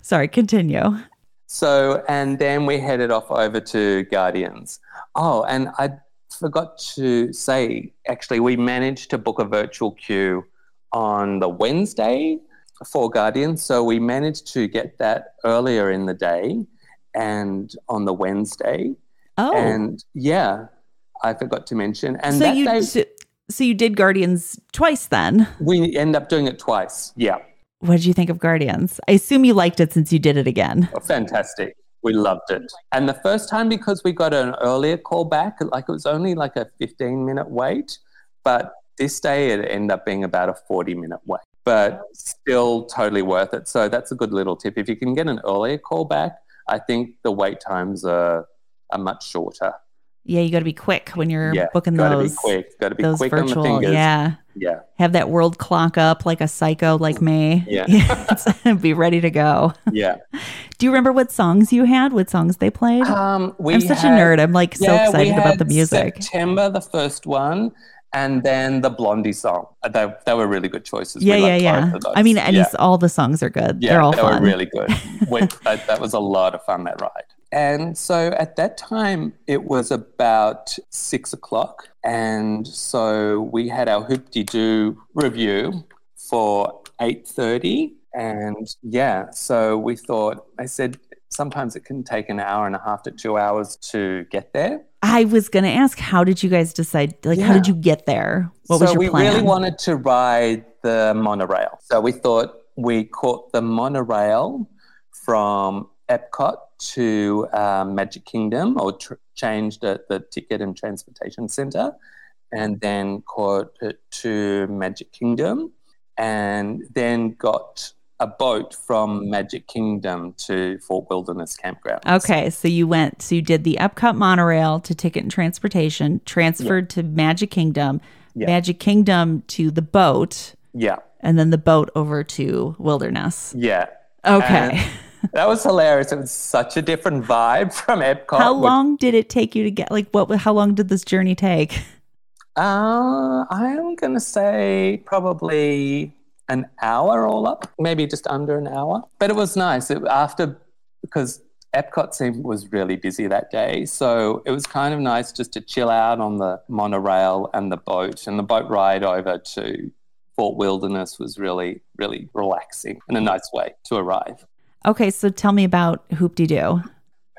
sorry. Continue.
So, and then we headed off over to Guardians. Oh, and I forgot to say, actually, we managed to book a virtual queue on the Wednesday for Guardians. So we managed to get that earlier in the day and on the Wednesday.
Oh,
And yeah, I forgot to mention. And
so
that
you
day,
so, so you did Guardians twice then.
we end up doing it twice. Yeah.
What did you think of Guardians? I assume you liked it since you did it again.
Oh, fantastic. We loved it. And the first time, because we got an earlier call back, like it was only like a 15 minute wait, but this day it ended up being about a 40 minute wait, but still totally worth it. So that's a good little tip. If you can get an earlier call back, I think the wait times are, are much shorter.
Yeah, you got to be quick when you're
yeah.
booking
gotta
those.
be quick. Gotta be
those
quick on the fingers.
yeah.
Yeah.
Have that world clock up like a psycho like me.
Yeah.
be ready to go.
Yeah.
Do you remember what songs you had? What songs they played?
Um, we
I'm such
had-
a nerd. I'm like so
Yeah, we
excited about the music.
September, the first one, and then the Blondie song. Uh, They, they were really good choices.
Yeah,
We
yeah, yeah. I mean, and
yeah,
all the songs are good.
yeah,
They're all
they
fun.
were really good. that, that was a lot of fun that ride. And so at that time, it was about six o'clock, and so we had our hoopty doo review for eight thirty, and yeah, so we thought. I said sometimes it can take an hour and a half to two hours to get there.
I was going to ask, how did you guys decide? Like, how did you get there? What
so
was your plan?
we really wanted to ride the monorail. So we thought we caught the monorail from Epcot to um, Magic Kingdom, or tr- changed at the Ticket and Transportation Centre, and then caught it to Magic Kingdom, and then got a boat from Magic Kingdom to Fort Wilderness Campground.
Okay, so you went, so you did the Epcot monorail to Ticket and Transportation, transferred to Magic Kingdom,
Yeah.
Magic Kingdom to the boat,
Yeah,
and then the boat over to Wilderness.
yeah.
Okay.
that was hilarious. It was such a different vibe from Epcot.
How
which-
long did it take you to get like what how long did this journey take?
Uh, I'm going to say probably an hour all up, maybe just under an hour. But it was nice it, after because Epcot seemed was really busy that day, so it was kind of nice just to chill out on the monorail and the boat, and the boat ride over to Fort Wilderness was really, really relaxing in a nice way to arrive.
Okay, so tell me about Hoop-Dee-Doo.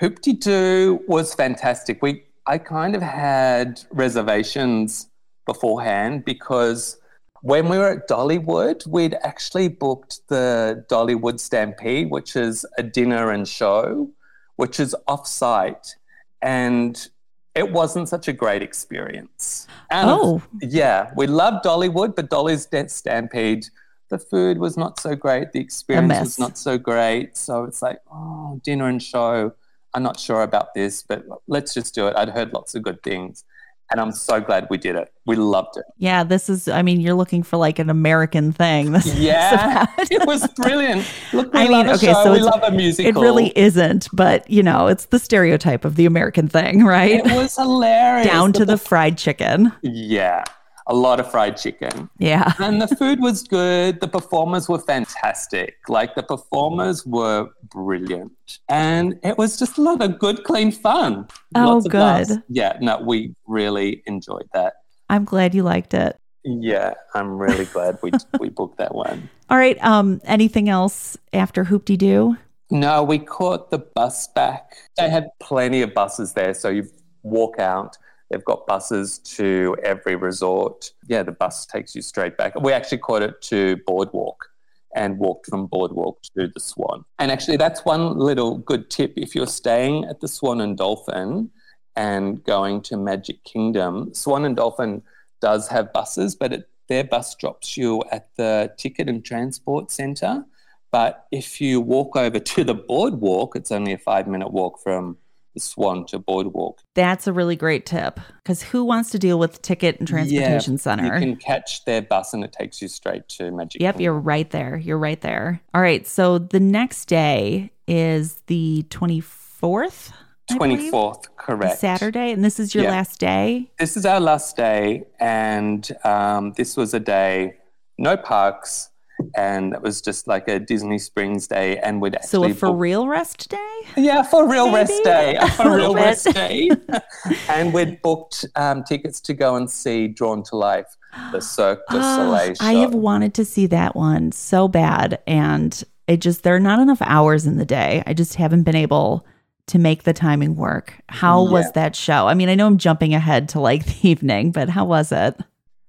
Hoopty Doo was fantastic. We I kind of had reservations beforehand because when we were at Dollywood, we'd actually booked the Dollywood Stampede, which is a dinner and show, which is off-site, and it wasn't such a great experience. And
Oh.
yeah, we loved Dollywood, but Dolly's Stampede, the food was not so great, the experience was not so great. So it's like, oh, dinner and show. I'm not sure about this, but let's just do it. I'd heard lots of good things, and I'm so glad we did it. We loved it.
Yeah, this is I mean, you're looking for like an American thing. This is
Yeah, it was brilliant. Look, we
I mean,
love a
okay,
show.
so
we love a musical.
It really isn't, but you know, it's the stereotype of the American thing, right?
It was hilarious.
Down to the fried chicken.
yeah, a lot of fried chicken.
Yeah.
And the food was good. The performers were fantastic. Like the performers were brilliant. And it was just a lot of good, clean fun.
Oh,
Lots of laughs.
good.
Yeah, no, we really enjoyed that.
I'm glad you liked it.
Yeah, I'm really glad we we booked that one.
All right. Um, anything else after Hoop-Dee-Doo?
No, we caught the bus back. They had plenty of buses there, so you walk out. They've got buses to every resort. Yeah, the bus takes you straight back. We actually caught it to Boardwalk and walked from Boardwalk to the Swan. And actually, that's one little good tip if you're staying at the Swan and Dolphin and going to Magic Kingdom. Swan and Dolphin does have buses, but it, their bus drops you at the Ticket and Transport Centre. But if you walk over to the boardwalk, it's only a five minute walk from the Swan to Boardwalk.
That's a really great tip because who wants to deal with ticket and transportation
You
center?
You can catch their bus and it takes you straight to Magic
Yep,
Kingdom.
you're right there. You're right there. All right. So the next day is the 24th.
24th, correct.
Saturday. And this is your
Yeah.
last day.
This is our last day, and um, this was a day, no parks, and it was just like a Disney Springs day. And we'd actually
So a for
booked-
real rest day?
Yeah, for real rest day.
A
For
little
real
bit.
rest day. and we'd booked um, tickets to go and see Drawn to Life, the Cirque du
Ah,
Soleil show.
I have wanted to see that one so bad. And it just, there are not enough hours in the day. I just haven't been able to make the timing work. How was that show? I mean, I know I'm jumping ahead to like the evening, but how was it?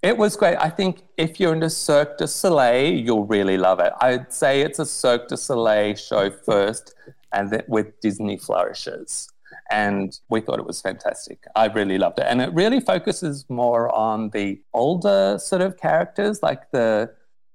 It was great. I think if you're into Cirque du Soleil, you'll really love it. I'd say it's a Cirque du Soleil show first, and then with Disney flourishes. And we thought it was fantastic. I really loved it, and it really focuses more on the older sort of characters, like the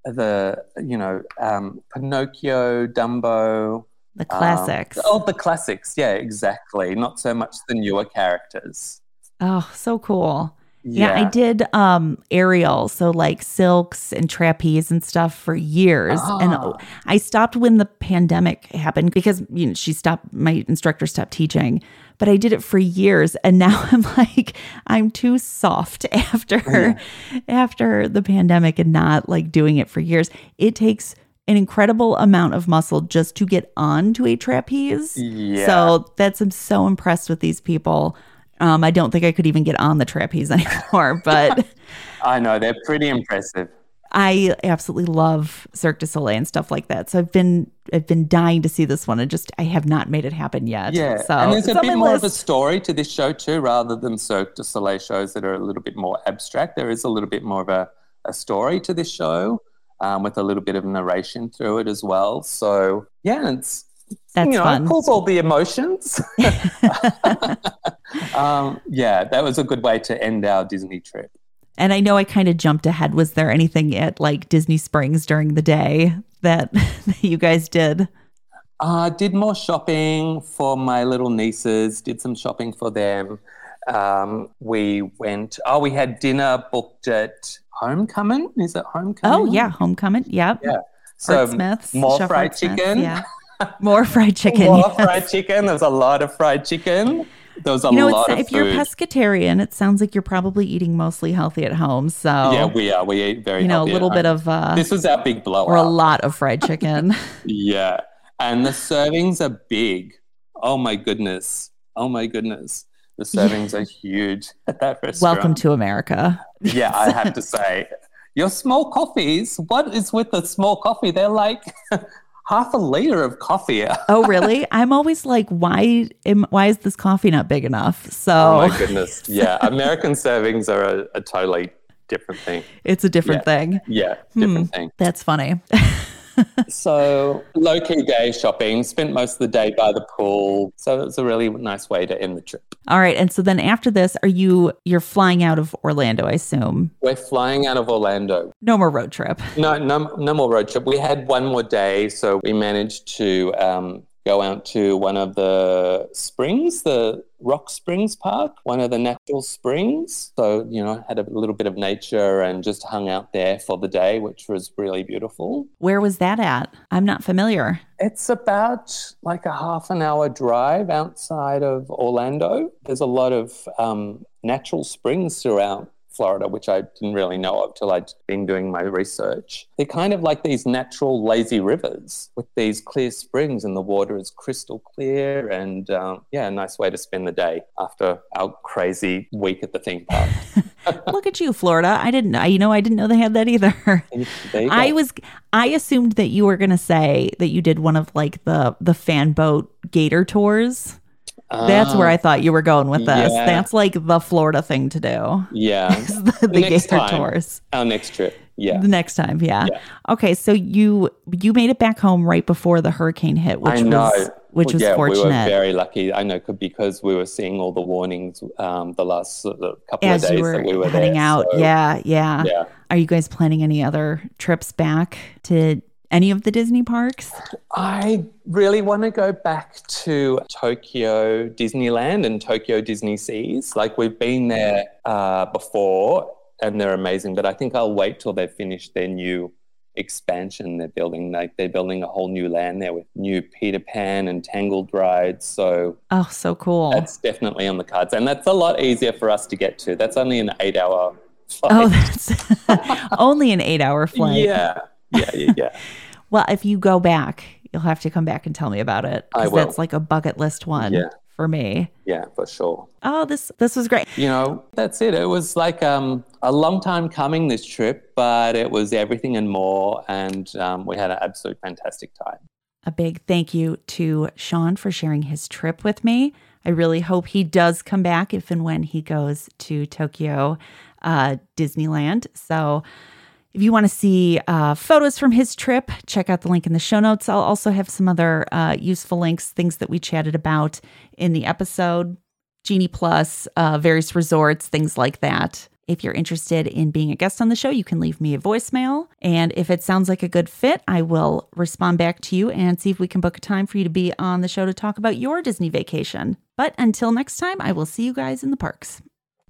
the you know um, Pinocchio, Dumbo.
The
um,
classics.
oh, the classics. Yeah, exactly. Not so much the newer characters.
Oh, so cool. Yeah, I did um aerial, so like silks and trapeze and stuff for years. And
Ah.
I stopped when the pandemic happened because you know she stopped my instructor stopped teaching. But I did it for years and now I'm like I'm too soft after after the pandemic and not like doing it for years. It takes an incredible amount of muscle just to get onto a trapeze.
Yeah.
So that's I'm so impressed with these people. Um, I don't think I could even get on the trapeze anymore, but
I know they're pretty impressive.
I absolutely love Cirque du Soleil and stuff like that. So I've been I've been dying to see this one. and just I have not made it happen yet.
Yeah,
So
and there's a bit more of a story to this show too, rather than Cirque du Soleil shows that are a little bit more abstract. There is a little bit more of a, a story to this show, um, with a little bit of narration through it as well. So yeah, it's
That's
you know,
fun.
it pulls all the emotions. um, yeah, that was a good way to end our Disney trip.
And I know I kind of jumped ahead. Was there anything at like Disney Springs during the day that, that you guys did?
Uh, did more shopping for my little nieces, did some shopping for them. Um, we went, oh, we had dinner booked at Homecoming. Is it Homecoming?
Oh yeah, Homecoming. Yep.
Yeah. So
Smith's,
more fried chicken.
Yeah. More fried chicken.
More
yes.
fried chicken. There's a lot of fried chicken. There was a
You know,
lot of
if you're pescatarian, it sounds like you're probably eating mostly healthy at home. So,
yeah, we are. We eat very
you know, a little bit of, uh,
This was our big blow.
or a lot of fried chicken.
Yeah. And the servings are big. Oh my goodness. Oh my goodness. The servings are huge at that restaurant.
Welcome to America.
Yeah, I have to say. Your small coffees, what is with the small coffee? They're like half a liter of coffee.
Oh, really? I'm always like, why? Am, why is this coffee not big enough? So
Oh my goodness. Yeah. American servings are a, a totally different thing.
it's a different thing.
Yeah,
Hmm.
different thing.
That's funny.
So low key day shopping, spent most of the day by the pool. So it was a really nice way to end the trip.
All right. And so then after this, are you you're flying out of Orlando? I assume
We're flying out of Orlando.
no more road trip.
No, no, no more road trip. We had one more day, so we managed to um, go out to one of the springs, the Rock Springs Park, one of the natural springs. So you know, had a little bit of nature and just hung out there for the day, which was really beautiful.
Where was that at? I'm not familiar.
It's about like a half an hour drive outside of Orlando. There's a lot of um, natural springs throughout Florida, which I didn't really know of till I'd been doing my research. They're kind of like these natural lazy rivers with these clear springs, and the water is crystal clear. And um, yeah, a nice way to spend the day after our crazy week at the theme park.
Look at you, Florida. I didn't. I, you know, I didn't know they had that either. I was. I assumed that you were going to say that you did one of like the the fan boat gator tours. That's where I thought you were going with this.
yeah.
That's like the Florida thing to do.
yeah,
the the
Next
gator
time.
tours.
our next trip. Yeah.
The next time, yeah.
Yeah.
Okay, so you you made it back home right before the hurricane hit, which
I know.
was which was
yeah,
fortunate.
we were very lucky. I know because we were seeing all the warnings um, the last of couple
as
of days that we were
heading
there.
out.
So,
yeah, yeah,
yeah.
Are you guys planning any other trips back to any of the Disney parks?
I really want to go back to Tokyo Disneyland and Tokyo Disney Seas. Like we've been there uh, before, and they're amazing. But I think I'll wait till they've finished their new expansion they're building. Like they're building a whole new land there with new Peter Pan and Tangled rides. So
Oh, so cool.
That's definitely on the cards. And that's a lot easier for us to get to. That's only an eight hour flight.
oh, that's only an eight-hour flight.
yeah. Yeah, yeah, yeah.
Well, if you go back, you'll have to come back and tell me about it.
I will.
That's like a bucket list one
Yeah.
for me.
yeah, for sure.
Oh, this this was great.
You know, that's it. It was like um, a long time coming, this trip, but it was everything and more. And um, we had an absolute fantastic time.
A big thank you to Sean for sharing his trip with me. I really hope he does come back if and when he goes to Tokyo uh, Disneyland. So, if you want to see uh, photos from his trip, check out the link in the show notes. I'll also have some other uh, useful links, things that we chatted about in the episode Genie Plus, uh, various resorts, things like that. If you're interested in being a guest on the show, you can leave me a voicemail. And if it sounds like a good fit, I will respond back to you and see if we can book a time for you to be on the show to talk about your Disney vacation. But until next time, I will see you guys in the parks.